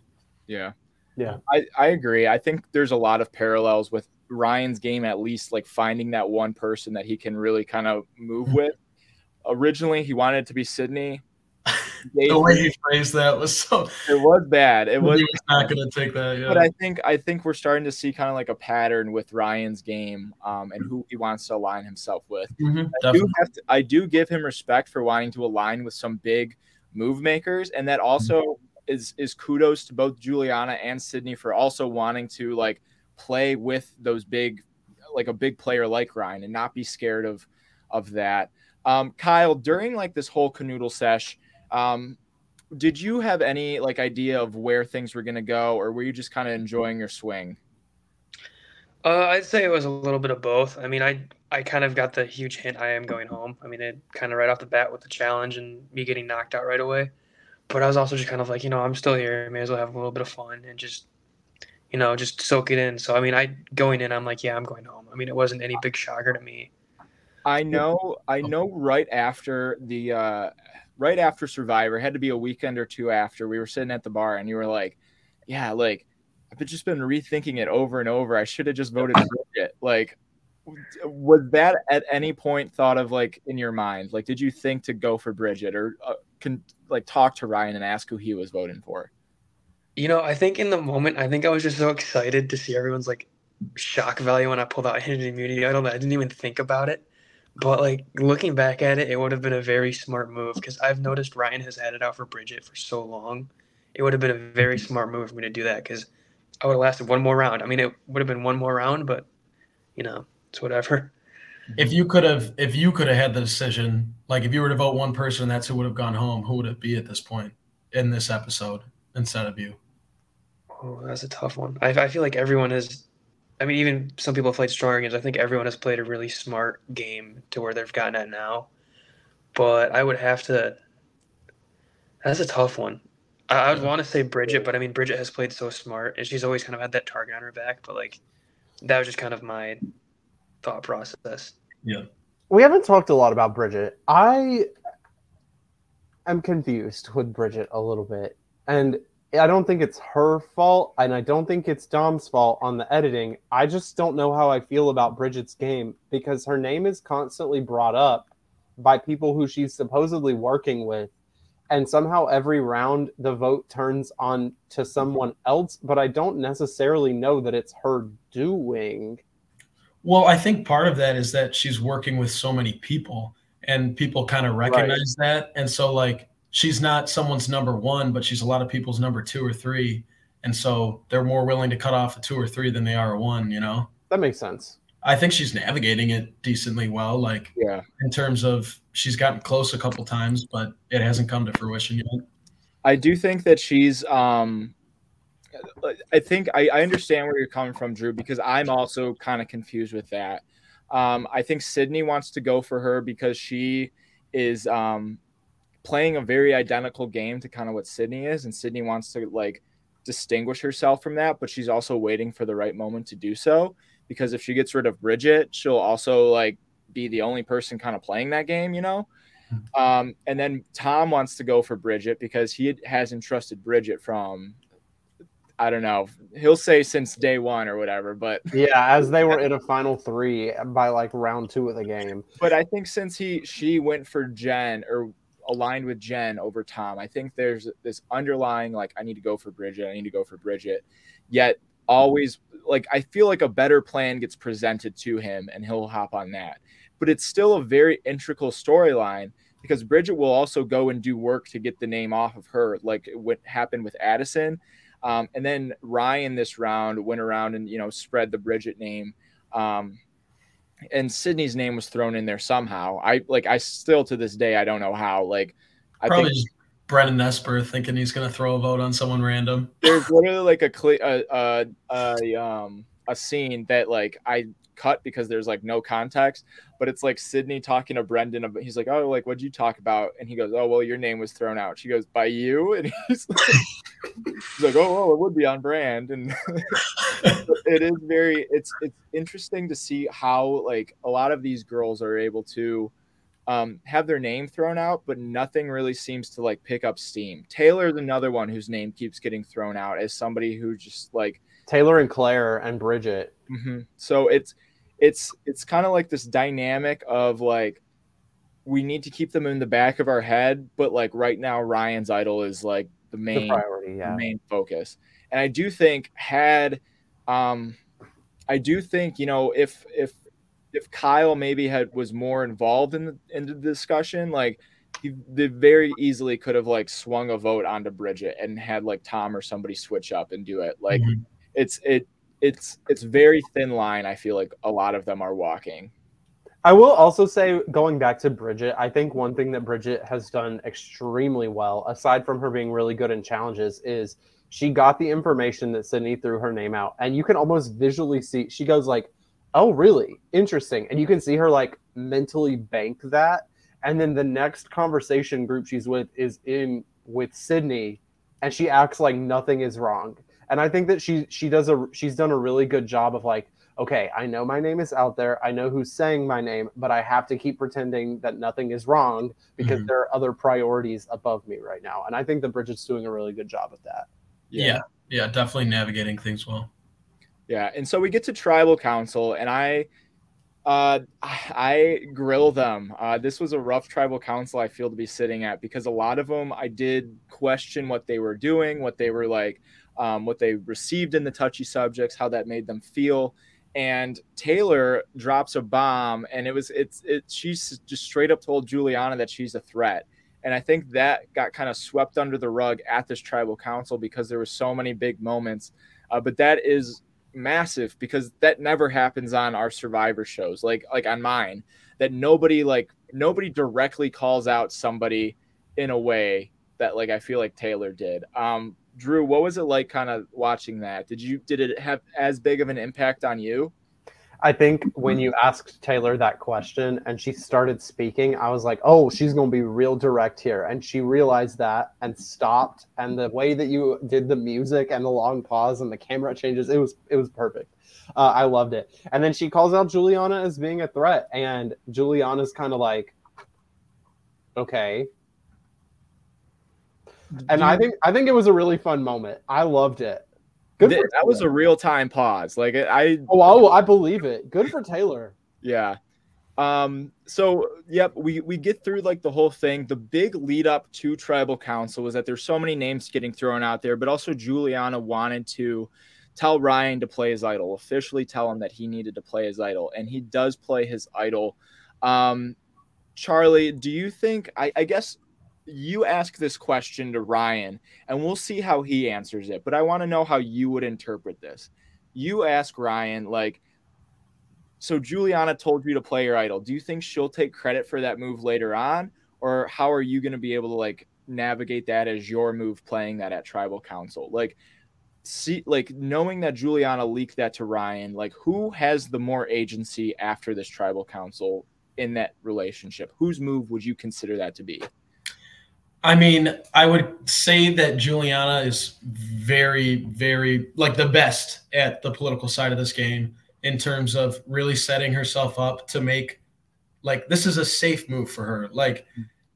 S1: Yeah.
S2: Yeah.
S1: I, I agree. I think there's a lot of parallels with Ryan's game, at least like finding that one person that he can really kind of move
S3: Mm-hmm.
S1: with. Originally, he wanted it to be Sydney.
S3: The way he phrased that was so.
S1: it was bad. It was
S3: he was not going to take that. Yeah.
S1: but I think I think we're starting to see kind of like a pattern with Ryan's game um, and who he wants to align himself with.
S3: Mhm,
S1: I do, have to, I do give him respect for wanting to align with some big move makers, and that also is is kudos to both Juliana and Sydney for also wanting to like play with those big, like a big player like Ryan, and not be scared of of that. Um, Kyle, during like this whole canoodle sesh, um, did you have any like idea of where things were gonna go, or were you just kind of enjoying your swing?
S4: Uh, I'd say it was a little bit of both. I mean, I I kind of got the huge hint I am going home. I mean, it kind of right off the bat with the challenge and me getting knocked out right away. But I was also just kind of like, you know, I'm still here. May as well have a little bit of fun and just, you know, just soak it in. So I mean, I going in, I'm like, yeah, I'm going home. I mean, it wasn't any big shocker to me.
S1: I know, I know. Right after the, uh, right after Survivor, had to be a weekend or two after. We were sitting at the bar, and you were like, "Yeah, like I've just been rethinking it over and over. I should have just voted Bridget." Like, was that at any point thought of like in your mind? Like, did you think to go for Bridget, or uh, can like talk to Ryan and ask who he was voting for?
S4: You know, I think in the moment, I think I was just so excited to see everyone's like shock value when I pulled out hidden immunity. I don't know. I didn't even think about it. But like looking back at it, it would have been a very smart move because I've noticed Ryan has had it out for Bridget for so long. It would have been a very smart move for me to do that because I would have lasted one more round. I mean, it would have been one more round, but you know, it's whatever.
S3: If you could have, if you could have had the decision, like if you were to vote one person, that's who would have gone home. Who would it be at this point in this episode instead of you?
S4: Oh, that's a tough one. I, I feel like everyone has. I mean, even some people have played stronger games. I think everyone has played a really smart game to where they've gotten at now. But I would have to. That's a tough one. I, I would want to say Bridget, but I mean, Bridget has played so smart, and she's always kind of had that target on her back. But like, that was just kind of my thought process. Yeah.
S2: We haven't talked a lot about Bridget. I am confused with Bridget a little bit. And I don't think it's her fault, and I don't think it's Dom's fault on the editing. I just don't know how I feel about Bridget's game because her name is constantly brought up by people who she's supposedly working with. And somehow every round the vote turns on to someone else, but I don't necessarily know that it's her doing.
S3: Well, I think part of that is that she's working with so many people and people kind of recognize that. And so, like, she's not someone's number one, but she's a lot of people's number two or three. And so they're more willing to cut off a two or three than they are a one, you know?
S2: That makes sense.
S3: I think she's navigating it decently well, like
S1: Yeah,
S3: in terms of she's gotten close a couple times, but it hasn't come to fruition yet.
S1: I do think that she's. um I think I, I understand where you're coming from, Drew, because I'm also kind of confused with that. Um, I think Sydney wants to go for her because she is um, playing a very identical game to kind of what Sydney is, and Sydney wants to like distinguish herself from that, but she's also waiting for the right moment to do so. Because if she gets rid of Bridget, she'll also like be the only person kind of playing that game, you know. Um, and then Tom wants to go for Bridget because he hasn't trusted Bridget from, I don't know, he'll say since day one or whatever. But
S2: Yeah, as they were in a final three by like round two of the game.
S1: but I think since he she went for Jen or aligned with Jen over Tom, I think there's this underlying like I need to go for Bridget, I need to go for Bridget. Yet always like I feel like a better plan gets presented to him and he'll hop on that. But it's still a very integral storyline because Bridget will also go and do work to get the name off of her, like what happened with Addison. Um, and then Ryan this round went around and you know spread the Bridget name. Um, and Sydney's name was thrown in there somehow. I like I still to this day I don't know how. Like I
S3: Probably
S1: think
S3: just Brendan Nesper thinking he's going to throw a vote on someone random.
S1: there's literally like a cle- a, a, a um a scene that like I cut because there's like no context, but it's like Sydney talking to Brendan. He's like, "Oh, like what'd you talk about?" And he goes, "Oh, well, your name was thrown out." She goes, "By you?" And he's like, he's like "Oh, well, it would be on brand." And it is very it's it's interesting to see how like a lot of these girls are able to um, have their name thrown out, but nothing really seems to like pick up steam. Taylor's another one whose name keeps getting thrown out as somebody who just like
S2: Taylor and Claire and Bridget.
S1: Mm-hmm. So it's it's it's kind of like this dynamic of like we need to keep them in the back of our head, but like right now Ryan's idol is like the main
S2: the priority, yeah,
S1: main focus. And I do think had um I do think you know if if if Kyle maybe had was more involved in the in the discussion, like he they very easily could have like swung a vote onto Bridget and had like Tom or somebody switch up and do it. Like mm-hmm. It's it it's it's very thin line. I feel like a lot of them are walking.
S2: I will also say, going back to Bridget, I think one thing that Bridget has done extremely well, aside from her being really good in challenges, is she got the information that Sydney threw her name out, and you can almost visually see. She goes like, oh really interesting and you can see her like mentally bank that and then the next conversation group she's with is in with sydney and she acts like nothing is wrong and i think that she she does a she's done a really good job of like okay i know my name is out there. I know who's saying my name but i have to keep pretending that nothing is wrong because mm-hmm. there are other priorities above me right now. And i think that bridget's doing a really good job of that.
S3: Yeah. Yeah, yeah definitely navigating things well.
S1: Yeah, and so we get to tribal council, and I, uh, I grill them. Uh, this was a rough tribal council I feel to be sitting at because a lot of them I did question what they were doing, what they were like, um, what they received in the touchy subjects, how that made them feel. And Taylor drops a bomb, and it was it's it. She's just straight up told Juliana that she's a threat. And I think that got kind of swept under the rug at this tribal council because there were so many big moments. Uh, but that is massive because that never happens on our survivor shows like like on mine that nobody like nobody directly calls out somebody in a way that like I feel like Taylor did. Um Drew, what was it like kind of watching that? Did you did it have as big of an impact on you?
S2: I think when you asked Taylor that question and she started speaking, I was like, oh, she's going to be real direct here. And she realized that and stopped. And the way that you did the music and the long pause and the camera changes, it was it was perfect. Uh, I loved it. And then she calls out Juliana as being a threat, and Juliana's kind of like, okay. And I think I think it was a really fun moment. I loved it.
S1: Good Th- that was a real time pause. Like I
S2: oh, oh, I believe it. Good for Taylor.
S1: yeah. Um. So yep, we we get through like the whole thing. The big lead up to tribal council was that there's so many names getting thrown out there, but also Juliana wanted to tell Ryan to play his idol, officially tell him that he needed to play his idol, and he does play his idol. Um, Charlie, do you think? I, I guess you ask this question to Ryan and we'll see how he answers it. But I want to know how you would interpret this. You ask Ryan, like, so Juliana told you to play your idol. Do you think she'll take credit for that move later on? Or how are you going to be able to like navigate that as your move playing that at tribal council? Like, see, like knowing that Juliana leaked that to Ryan, like, who has the more agency after this tribal council in that relationship? Whose move would you consider that to be?
S3: I mean, I would say that Juliana is very, very like the best at the political side of this game in terms of really setting herself up to make like this is a safe move for her. Like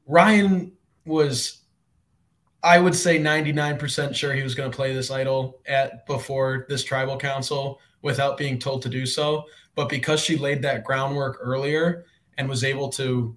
S3: Ryan was, I would say 99% sure he was going to play this idol at before this tribal council without being told to do so. But because she laid that groundwork earlier and was able to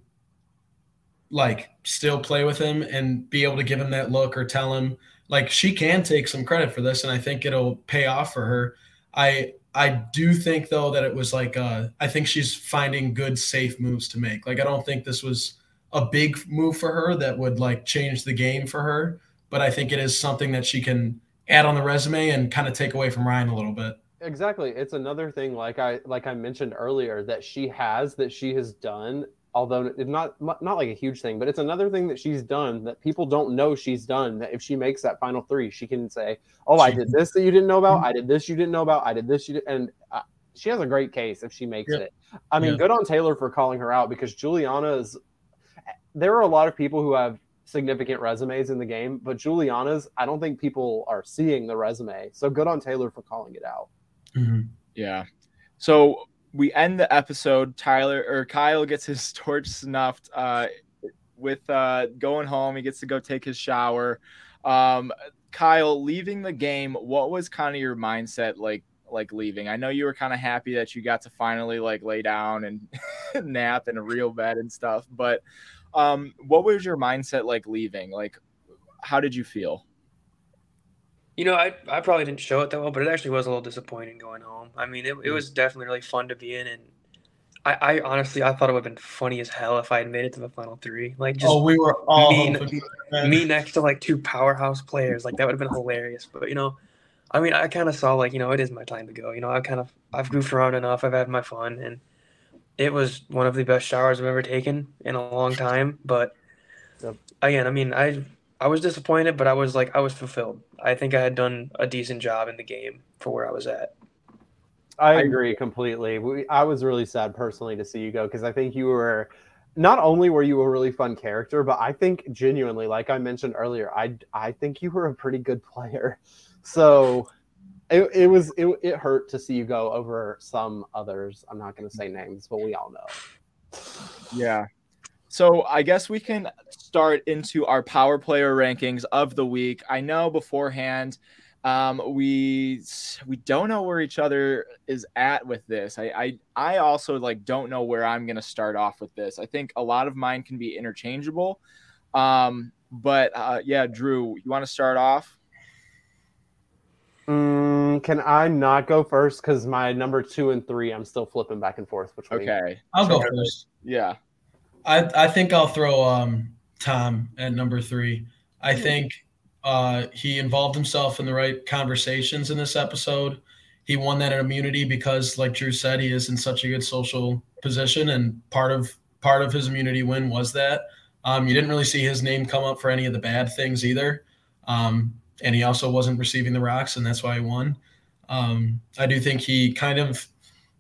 S3: like still play with him and be able to give him that look or tell him like she can take some credit for this and I think it'll pay off for her. I I do think though that it was like uh I think she's finding good safe moves to make. Like I don't think this was a big move for her that would like change the game for her, but I think it is something that she can add on the resume and kind of take away from Ryan a little bit.
S2: Exactly. It's another thing like I like I mentioned earlier that she has that she has done although it's not not like a huge thing, but it's another thing that she's done that people don't know she's done. That if she makes that final three, she can say, "Oh, I did this that you didn't know about. I did this you didn't know about. I did this you did," and uh, she has a great case if she makes
S3: Yep.
S2: it. I mean,
S3: Yeah.
S2: good on Taylor for calling her out because Juliana is. There are a lot of people who have significant resumes in the game, but Juliana's, I don't think people are seeing the resume. So good on Taylor for calling it out.
S3: Mhm.
S1: Yeah. So we end the episode. Tyler or Kyle gets his torch snuffed uh, with uh, going home. He gets to go take his shower. Um, Kyle, leaving the game, what was kind of your mindset like? Like leaving, I know you were kind of happy that you got to finally like lay down and nap in a real bed and stuff. But um, what was your mindset like leaving? Like, how did you feel?
S4: You know, I, I probably didn't show it that well, but it actually was a little disappointing going home. I mean, it, it hmm. was definitely really fun to be in, and I, I honestly I thought it would have been funny as hell if I had made it to the final three. Like just
S3: oh, we were all that.
S4: me next to like two powerhouse players, like that would have been hilarious. But you know, I mean, I kind of saw like you know it is my time to go. You know, I kind of I've goofed around enough. I've had my fun, and it was one of the best showers I've ever taken in a long time. But again, I mean, I I was disappointed, but I was like I was fulfilled. I think I had done a decent job in the game for where I was at.
S2: I
S1: I-
S2: agree completely. We, I was really sad personally to see you go because I think you were not only were you a really fun character, but I think genuinely, like I mentioned earlier, I I think you were a pretty good player. So it, it was it, it hurt to see you go over some others. I'm not going to say names, but we all know.
S1: Yeah. So I guess we can start into our power player rankings of the week. I know beforehand um, we we don't know where each other is at with this. I I, I also like don't know where I'm gonna start off with this. I think a lot of mine can be interchangeable. Um, but uh, yeah, Drew, you want to start off?
S2: Mm, can I not go first? Because my number two and three, I'm still flipping back and forth between.
S1: Okay.
S3: I'll go first.
S1: Yeah.
S3: I I think I'll throw um Tom at number three. I think uh, he involved himself in the right conversations in this episode. He won that immunity because, like Drew said, he is in such a good social position, and part of part of his immunity win was that. Um, you didn't really see his name come up for any of the bad things either, um, and he also wasn't receiving the rocks, and that's why he won. Um, I do think he kind of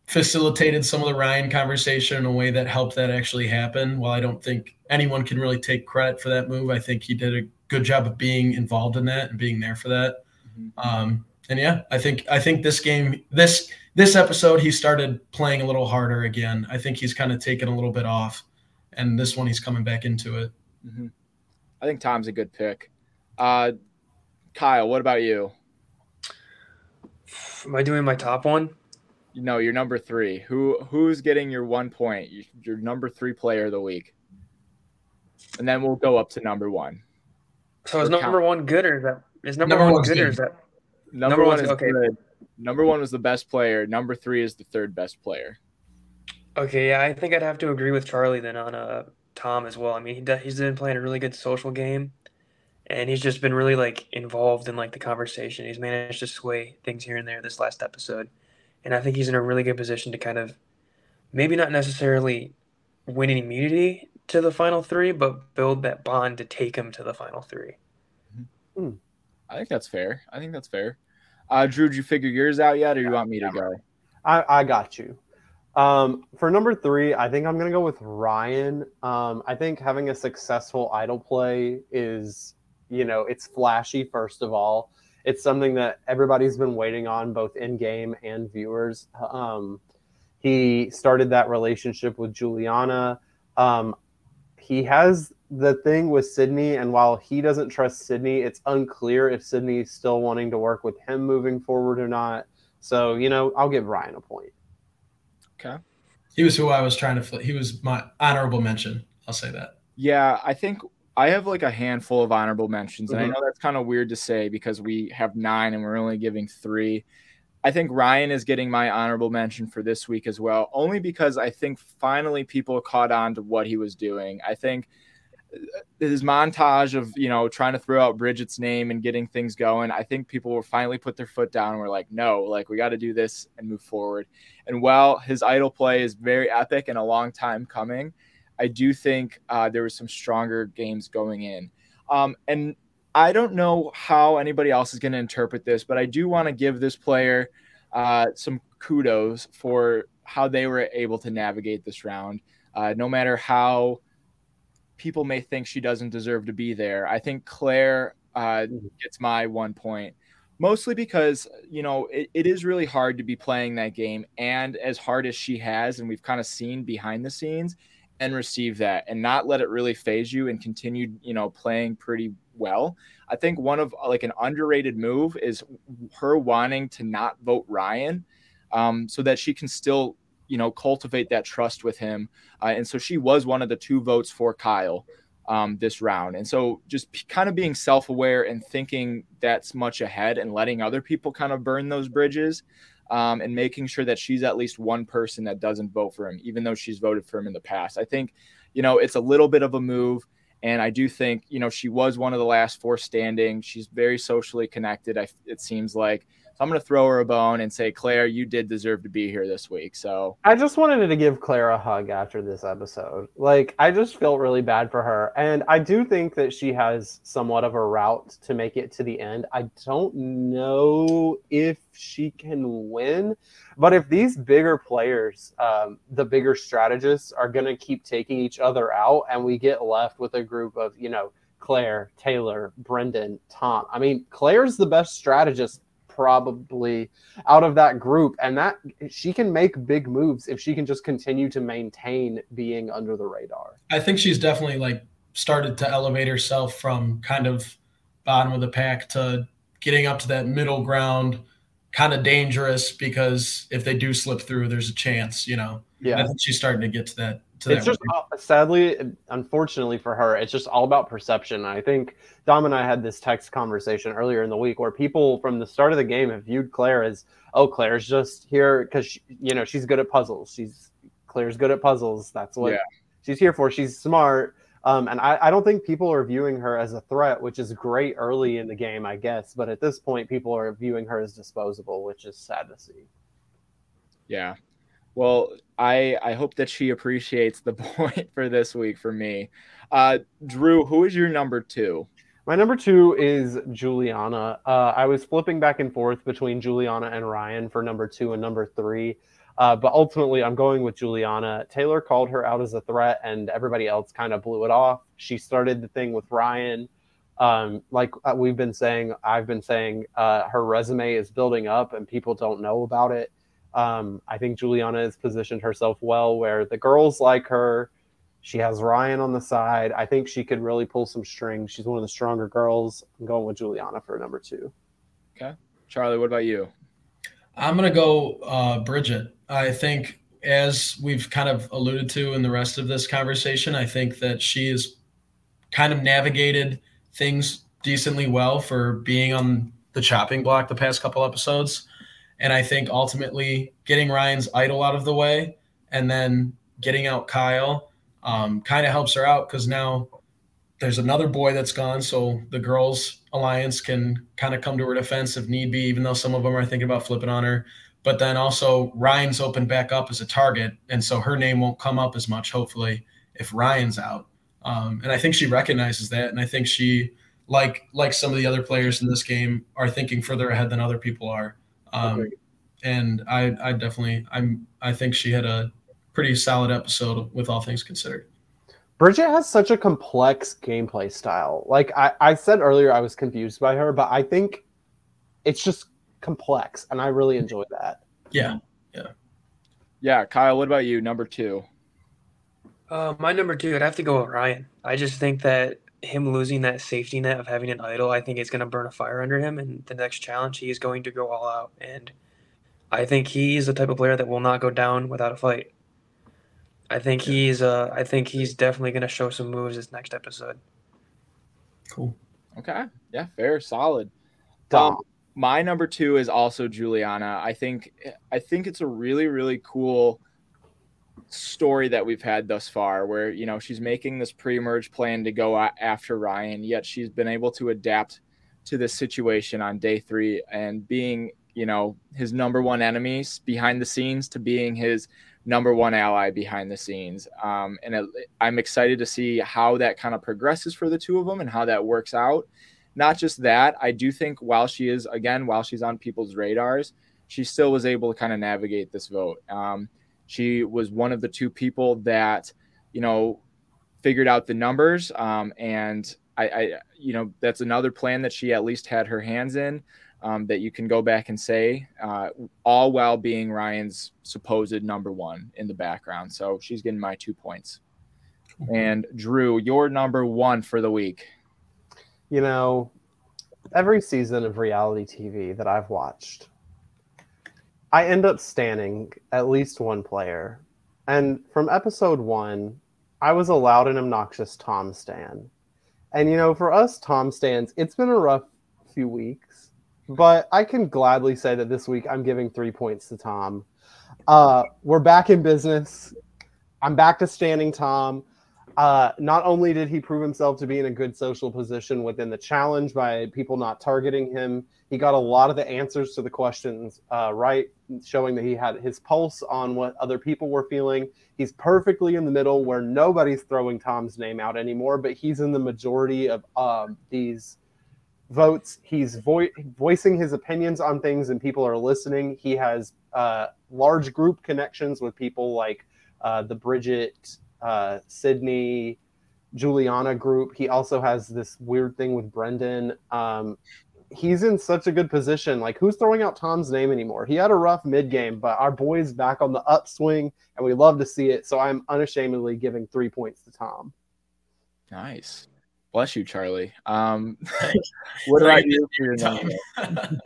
S3: facilitated some of the Ryan conversation in a way that helped that actually happen. While I don't think anyone can really take credit for that move, I think he did a good job of being involved in that and being there for that. Um, and yeah, I think I think this game, this this episode, he started playing a little harder again. I think he's kind of taken a little bit off, and this one he's coming back into it.
S1: Mhm. I think Tom's a good pick. Uh, Kyle, what about you?
S4: Am I doing my top one?
S1: No, you're number three. Who who's getting your one point? Your number three player of the week, and then we'll go up to number one.
S4: So is
S1: Or count.
S4: number one good or is that is number,
S3: Number
S4: one
S3: one's
S4: good or is that
S1: Number,
S4: Number
S1: one is
S4: okay.
S1: good. Number one was the best player. Number three is the third best player.
S4: Okay, yeah, I think I'd have to agree with Charlie then on uh Tom as well. I mean, he does, he's been playing a really good social game, and he's just been really like involved in like the conversation. He's managed to sway things here and there this last episode, and I think he's in a really good position to kind of maybe not necessarily win an immunity to the final three, but build that bond to take him to the final three.
S1: I think that's fair. I think that's fair. Uh, Drew, did you figure yours out yet, or you want me to go?
S2: I, I got you. Um, for number three, I think I'm gonna go with Ryan. Um, I think having a successful idol play is, you know, it's flashy. First of all, it's something that everybody's been waiting on, both in game and viewers. Um, he started that relationship with Juliana. Um, he has the thing with Sydney, and while he doesn't trust Sydney, it's unclear if Sydney's still wanting to work with him moving forward or not. So, you know, I'll give Ryan a point. Okay.
S3: He was who I was trying to. Fl- he was my honorable mention. I'll say that.
S1: Yeah, I think I have like a handful of honorable mentions, and I
S2: Mhm.
S1: know that's kind of weird to say because we have nine and we're only giving three. I think Ryan is getting my honorable mention for this week as well, only because I think finally people caught on to what he was doing. I think uh, his montage of you know trying to throw out Bridget's name and getting things going. I think people were finally put their foot down and were like, no, like we got to do this and move forward. And while his idol play is very epic and a long time coming, I do think uh, there was some stronger games going in. Um, and I don't know how anybody else is going to interpret this, but I do want to give this player uh, some kudos for how they were able to navigate this round. Uh, no matter how people may think she doesn't deserve to be there, I think Claire uh, mm-hmm. gets my one point mostly because you know it, it is really hard to be playing that game and as hard as she has and we've kind of seen behind the scenes and receive that and not let it really phase you and continue you know playing pretty well i think one of like an underrated move is her wanting to not vote ryan um, so that she can still you know cultivate that trust with him uh, and so she was one of the two votes for kyle um, this round. And so just kind of being self aware and thinking that's much ahead and letting other people kind of burn those bridges um, and making sure that she's at least one person that doesn't vote for him, even though she's voted for him in the past. I think, you know, it's a little bit of a move. And I do think, you know, she was one of the last four standing. She's very socially connected, it seems like. I'm going to throw her a bone and say, Claire, you did deserve to be here this week. So
S2: I just wanted to give Claire a hug after this episode. Like, I just felt really bad for her. And I do think that she has somewhat of a route to make it to the end. I don't know if she can win, but if these bigger players, um, the bigger strategists, are going to keep taking each other out and we get left with a group of, you know, Claire, Taylor, Brendan, Tom. I mean, Claire's the best strategist probably out of that group and that she can make big moves if she can just continue to maintain being under the radar.
S3: I think she's definitely like started to elevate herself from kind of bottom of the pack to getting up to that middle ground kind of dangerous because if they do slip through there's a chance, you know. Yeah. I think she's starting to get to that
S2: it's just uh, sadly, unfortunately for her, it's just all about perception. I think Dom and I had this text conversation earlier in the week where people from the start of the game have viewed Claire as, oh, Claire's just here because you know she's good at puzzles. She's Claire's good at puzzles. That's what yeah. she's here for. She's smart. Um, and I, I don't think people are viewing her as a threat, which is great early in the game, I guess. But at this point, people are viewing her as disposable, which is sad to see.
S1: Yeah, well, I I hope that she appreciates the point for this week for me. Uh, Drew, who is your number two?
S2: My number two is Juliana. Uh, I was flipping back and forth between Juliana and Ryan for number two and number three. Uh, but ultimately, I'm going with Juliana. Taylor called her out as a threat, and everybody else kind of blew it off. She started the thing with Ryan. Um, like uh, we've been saying, I've been saying, uh, her resume is building up, and people don't know about it. Um, I think Juliana has positioned herself well where the girls like her. She has Ryan on the side. I think she could really pull some strings. She's one of the stronger girls. I'm going with Juliana for number two.
S1: Okay. Charlie, what about you?
S3: I'm going to go uh, Bridget. I think, as we've kind of alluded to in the rest of this conversation, I think that she has kind of navigated things decently well for being on the chopping block the past couple episodes. And I think ultimately getting Ryan's idol out of the way and then getting out Kyle um, kind of helps her out because now there's another boy that's gone. So the girls' alliance can kind of come to her defense if need be, even though some of them are thinking about flipping on her. But then also Ryan's opened back up as a target. And so her name won't come up as much, hopefully, if Ryan's out. Um, and I think she recognizes that. And I think she, like like some of the other players in this game, are thinking further ahead than other people are. Um, and I, I definitely, I'm, I think she had a pretty solid episode with all things considered.
S2: Bridget has such a complex gameplay style. Like I, I said earlier, I was confused by her, but I think it's just complex, and I really enjoy that.
S3: Yeah, yeah,
S1: yeah. Kyle, what about you? Number two.
S4: Uh, my number two, I'd have to go with Ryan. I just think that him losing that safety net of having an idol, I think it's going to burn a fire under him. And the next challenge, he is going to go all out. And I think he's the type of player that will not go down without a fight. I think he's uh I think he's definitely going to show some moves this next episode.
S3: Cool.
S1: Okay. Yeah, fair, solid. Um, my number 2 is also Juliana. I think I think it's a really really cool story that we've had thus far where you know she's making this pre-merge plan to go after Ryan yet she's been able to adapt to this situation on day 3 and being you know his number one enemies behind the scenes to being his number one ally behind the scenes um, and it, i'm excited to see how that kind of progresses for the two of them and how that works out not just that i do think while she is again while she's on people's radars she still was able to kind of navigate this vote. Um, she was one of the two people that, you know, figured out the numbers. Um, and I, I, you know, that's another plan that she at least had her hands in. Um, that you can go back and say, uh, all while being Ryan's supposed number one in the background. So she's getting my two points. And Drew, your number one for the week.
S2: You know, every season of reality TV that I've watched, I end up standing at least one player. And from episode one, I was allowed an obnoxious Tom Stan. And you know, for us Tom Stans, it's been a rough few weeks, but I can gladly say that this week I'm giving three points to Tom. Uh, we're back in business. I'm back to standing Tom. Uh, not only did he prove himself to be in a good social position within the challenge by people not targeting him, he got a lot of the answers to the questions uh, right, showing that he had his pulse on what other people were feeling. He's perfectly in the middle where nobody's throwing Tom's name out anymore, but he's in the majority of um, these votes. He's vo- voicing his opinions on things and people are listening. He has uh, large group connections with people like uh, the Bridget uh, Sydney, Juliana group. He also has this weird thing with Brendan. Um, he's in such a good position. Like, who's throwing out Tom's name anymore? He had a rough mid game, but our boy's back on the upswing, and we love to see it. So I'm unashamedly giving three points to Tom.
S1: Nice. Bless you, Charlie. Um, what about you for your number?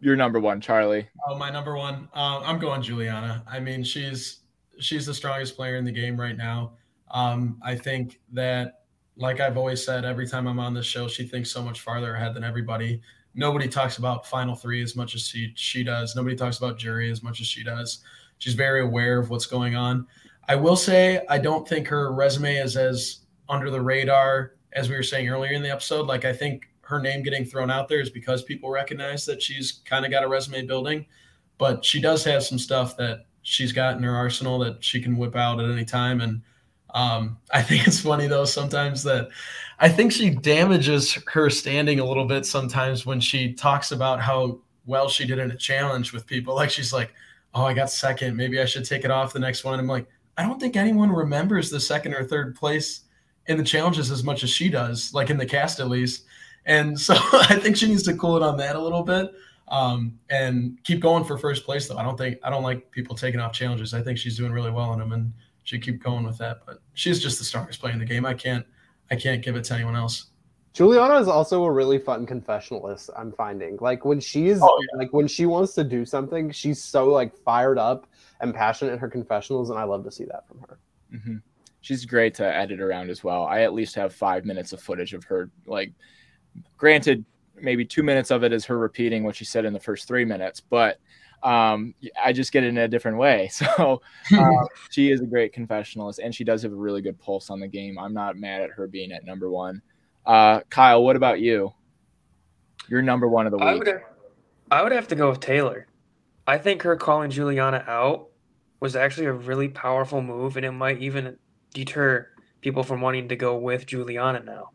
S1: your number one, Charlie.
S3: Oh, my number one. Uh, I'm going Juliana. I mean, she's she's the strongest player in the game right now. Um, I think that, like I've always said, every time I'm on this show, she thinks so much farther ahead than everybody. Nobody talks about Final Three as much as she she does. Nobody talks about jury as much as she does. She's very aware of what's going on. I will say I don't think her resume is as under the radar as we were saying earlier in the episode. Like I think her name getting thrown out there is because people recognize that she's kind of got a resume building, but she does have some stuff that she's got in her arsenal that she can whip out at any time. And um, I think it's funny though sometimes that I think she damages her standing a little bit sometimes when she talks about how well she did in a challenge with people. Like she's like, "Oh, I got second. Maybe I should take it off the next one." I'm like, I don't think anyone remembers the second or third place in the challenges as much as she does, like in the cast at least. And so I think she needs to cool it on that a little bit um, and keep going for first place. Though I don't think I don't like people taking off challenges. I think she's doing really well in them, and she keep going with that. But she's just the strongest player in the game. I can't I can't give it to anyone else.
S2: Juliana is also a really fun confessionalist. I'm finding like when she's oh, yeah. like when she wants to do something, she's so like fired up and passionate in her confessionals, and I love to see that from her.
S1: Mm-hmm. She's great to edit around as well. I at least have five minutes of footage of her. Like, granted, maybe two minutes of it is her repeating what she said in the first three minutes, but um, I just get it in a different way. So uh, she is a great confessionalist, and she does have a really good pulse on the game. I'm not mad at her being at number one. Uh, Kyle, what about you? You're number one of the week. I
S4: would, have, I would have to go with Taylor. I think her calling Juliana out was actually a really powerful move, and it might even deter people from wanting to go with Juliana now.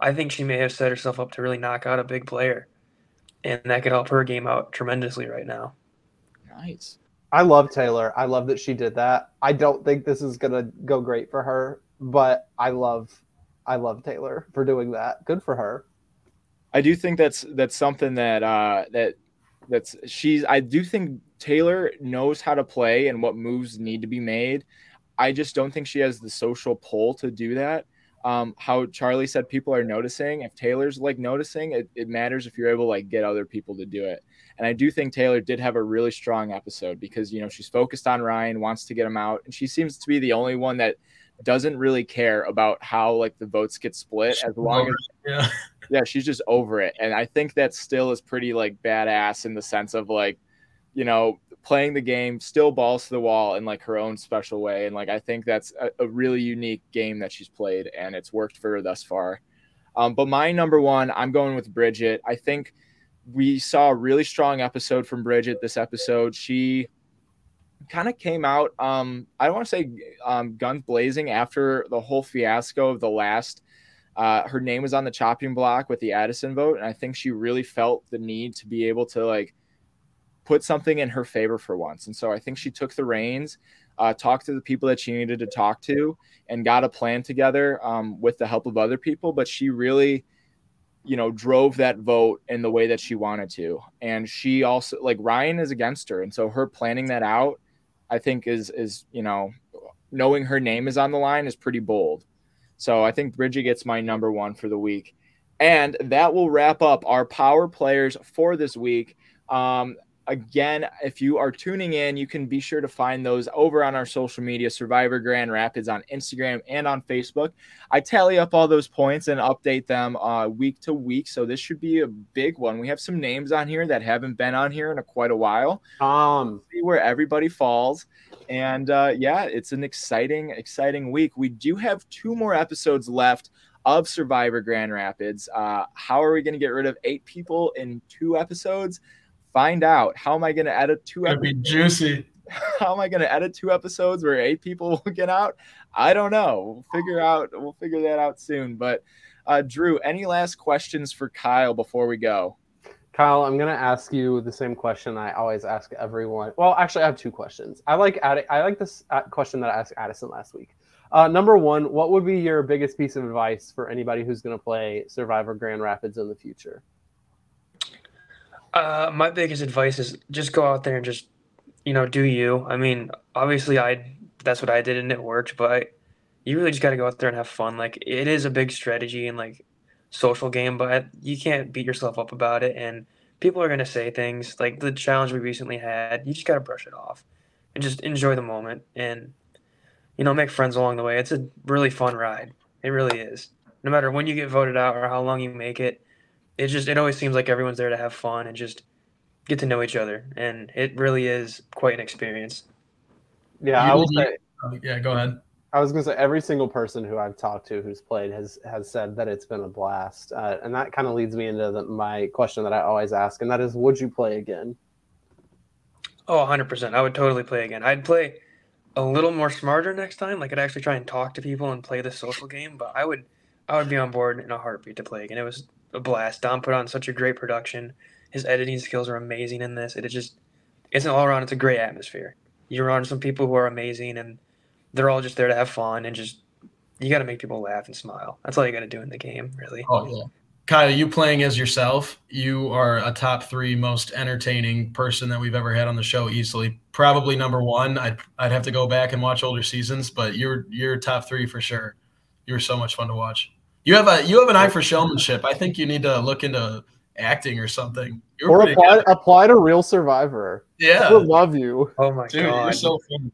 S4: I think she may have set herself up to really knock out a big player, and that could help her game out tremendously right now.
S1: Nice.
S2: I love Taylor. I love that she did that. I don't think this is gonna go great for her, but I love, I love Taylor for doing that. Good for her.
S1: I do think that's that's something that uh, that that's she's. I do think Taylor knows how to play and what moves need to be made. I just don't think she has the social pull to do that um, how Charlie said people are noticing. If Taylor's like noticing, it, it matters if you're able to like get other people to do it. And I do think Taylor did have a really strong episode because you know she's focused on Ryan, wants to get him out, and she seems to be the only one that doesn't really care about how like the votes get split as long as yeah. yeah she's just over it and i think that still is pretty like badass in the sense of like you know playing the game, still balls to the wall in like her own special way. And like I think that's a, a really unique game that she's played, and it's worked for her thus far. Um, but my number one, I'm going with Bridget. I think we saw a really strong episode from Bridget this episode. She kind of came out, um, I don't want to say um, guns blazing after the whole fiasco of the last uh, her name was on the chopping block with the Addison vote, and I think she really felt the need to be able to like put something in her favor for once. And so I think she took the reins, uh, talked to the people that she needed to talk to, and got a plan together um, with the help of other people. But she really, you know, drove that vote in the way that she wanted to. And she also like Ryan is against her, and so her planning that out, I think is is you know, knowing her name is on the line is pretty bold. So I think Bridget gets my number one for the week. And that will wrap up our power players for this week. Um, again, if you are tuning in, you can be sure to find those over on our social media, Survivor Grand Rapids on Instagram and on Facebook. I tally up all those points and update them uh, week to week. So this should be a big one. We have some names on here that haven't been on here in a, quite a while.
S2: Um,
S1: see where everybody falls. And uh, yeah, it's an exciting, exciting week. We do have two more episodes left of Survivor Grand Rapids. Uh, how are we going to get rid of eight people in two episodes? Find out how am I going to edit two
S3: That'd episodes? be juicy.
S1: How am I going to edit two episodes where eight people will get out? I don't know. We'll figure out. We'll figure that out soon. But uh, Drew, any last questions for Kyle before we go?
S2: Kyle, I'm going to ask you the same question I always ask everyone. Well, actually, I have two questions. I like I like this uh, question that I asked Addison last week. Uh, number one, what would be your biggest piece of advice for anybody who's going to play Survivor Grand Rapids in the future?
S4: Uh, my biggest advice is just go out there and just, you know, do you. I mean, obviously, I that's what I did and it worked, but you really just got to go out there and have fun. Like it is a big strategy and like social game, but you can't beat yourself up about it. And people are gonna say things like the challenge we recently had. You just got to brush it off and just enjoy the moment and you know make friends along the way. It's a really fun ride. It really is. No matter when you get voted out or how long you make it, it just it always seems like everyone's there to have fun and just get to know each other, and it really is quite an experience.
S2: Yeah, you, I will say.
S3: Oh, yeah, go ahead.
S2: I was going to say every single person who I've talked to who's played has has said that it's been a blast, uh, and that kind of leads me into the, my question that I always ask, and that is, would you play again?
S4: Oh, 100 percent. I would totally play again. I'd play a little more smarter next time. Like I'd actually try and talk to people and play the social game, but I would I would be on board in a heartbeat to play again. It was a blast. Dom put on such a great production. His editing skills are amazing in this. It is just it's an all around. It's a great atmosphere. You're on some people who are amazing, and they're all just there to have fun and just you got to make people laugh and smile. That's all you got to do in the game, really.
S3: Oh yeah. Kyle, you playing as yourself, you are a top three most entertaining person that we've ever had on the show easily. Probably number one. I'd I'd have to go back and watch older seasons, but you're you're top three for sure. You were so much fun to watch. You have a you have an eye for showmanship. I think you need to look into acting or something.
S2: You're or apply, apply to Real Survivor.
S3: Yeah,
S2: I love you.
S4: Oh my Dude, god,
S3: you're so fun.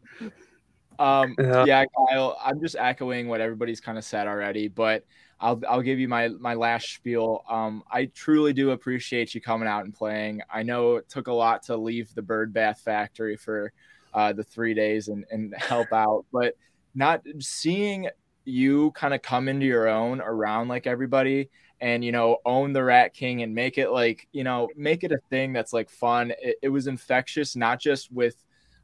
S1: Um, yeah. yeah, Kyle, I'm just echoing what everybody's kind of said already, but I'll I'll give you my my last spiel. Um, I truly do appreciate you coming out and playing. I know it took a lot to leave the Bird Bath Factory for uh, the three days and and help out, but not seeing you kind of come into your own around like everybody and you know own the rat king and make it like you know make it a thing that's like fun. It, it was infectious not just with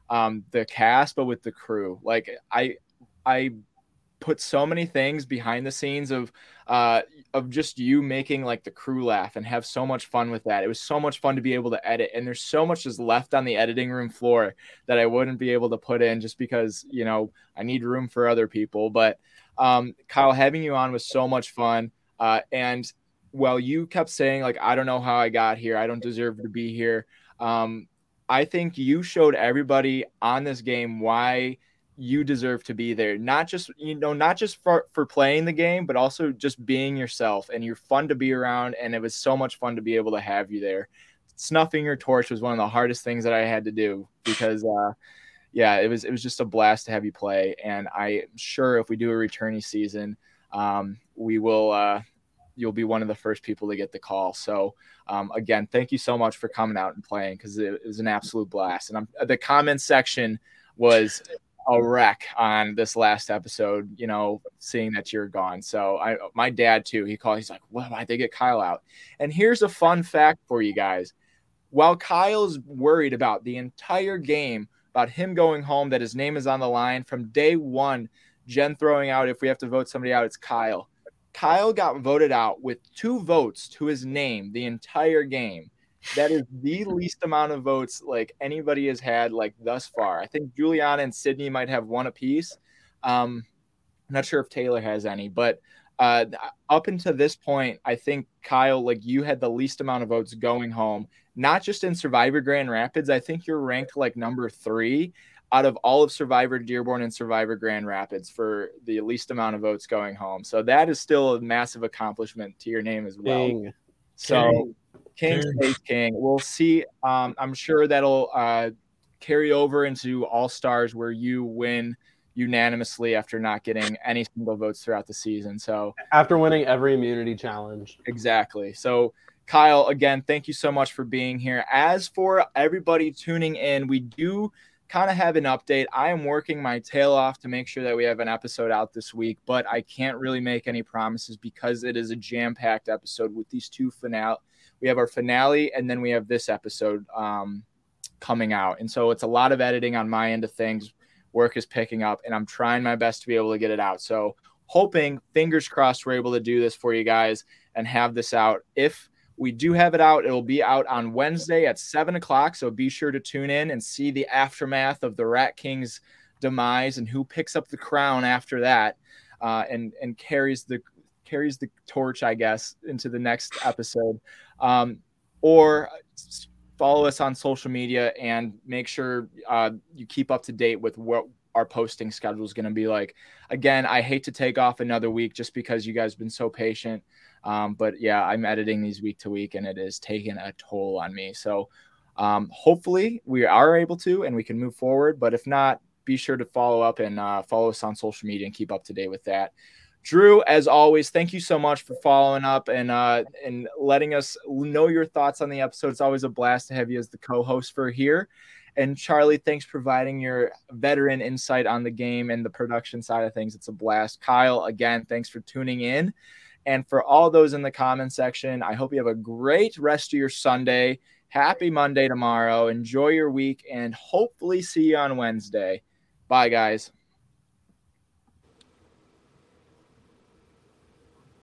S1: um, the cast but with the crew. Like i i put so many things behind the scenes of uh of just you making like the crew laugh and have so much fun with that. It was so much fun to be able to edit and there's so much just left on the editing room floor that I wouldn't be able to put in just because, you know, I need room for other people, but um, Kyle, having you on was so much fun. Uh, and well, you kept saying like, I don't know how I got here. I don't deserve to be here. Um, I think you showed everybody on this game why you deserve to be there. Not just you know, not just for for playing the game, but also just being yourself. And you're fun to be around. And it was so much fun to be able to have you there. Snuffing your torch was one of the hardest things that I had to do because uh, yeah, it was it was just a blast to have you play, and I'm sure if we do a returning season, um, we will. Uh, you'll be one of the first people to get the call. So um, again, thank you so much for coming out and playing because it, was an absolute blast. And I'm, the comment section was a wreck on this last episode. You know, seeing that you're gone. So I, my dad too. He called. He's like, "Well, why'd they get Kyle out?" And here's a fun fact for you guys. While Kyle's worried about the entire game about him going home, that his name is on the line from day one. Jen throwing out, if we have to vote somebody out, it's Kyle. Kyle got voted out with two votes to his name the entire game. That is the least amount of votes like anybody has had like thus far. I think Juliana and Sydney might have one apiece. Um, I'm not sure if Taylor has any, but uh, up until this point, I think Kyle, like you had the least amount of votes going home, not just in Survivor Grand Rapids. I think you're ranked like number three out of all of Survivor Dearborn and Survivor Grand Rapids for the least amount of votes going home. So that is still a massive accomplishment to your name as well. King. So King, King stays King. We'll see. Um, I'm sure that'll uh, carry over into All Stars where you win unanimously after not getting any single votes throughout the season. So
S2: after winning every immunity challenge.
S1: Exactly. So Kyle, again, thank you so much for being here. As for everybody tuning in, we do kind of have an update. I am working my tail off to make sure that we have an episode out this week, but I can't really make any promises because it is a jam packed episode with these two finale. We have our finale, and then we have this episode um, coming out, and so it's a lot of editing on my end of things. Work is picking up, and I'm trying my best to be able to get it out. So, hoping, fingers crossed, we're able to do this for you guys and have this out. If we do have it out. It'll be out on Wednesday at seven o'clock. So be sure to tune in and see the aftermath of the Rat King's demise and who picks up the crown after that, uh, and and carries the carries the torch, I guess, into the next episode. Um, or follow us on social media and make sure uh, you keep up to date with what our posting schedule is going to be like. Again, I hate to take off another week just because you guys have been so patient. Um, but yeah, I'm editing these week to week and it is taking a toll on me. So um, hopefully we are able to and we can move forward. But if not, be sure to follow up and uh, follow us on social media and keep up to date with that. Drew, as always, thank you so much for following up and uh, and letting us know your thoughts on the episode. It's always a blast to have you as the co-host for here. And Charlie, thanks for providing your veteran insight on the game and the production side of things. It's a blast. Kyle, again, thanks for tuning in. And for all those in the comment section, I hope you have a great rest of your Sunday. Happy Monday tomorrow. Enjoy your week and hopefully see you on Wednesday. Bye, guys.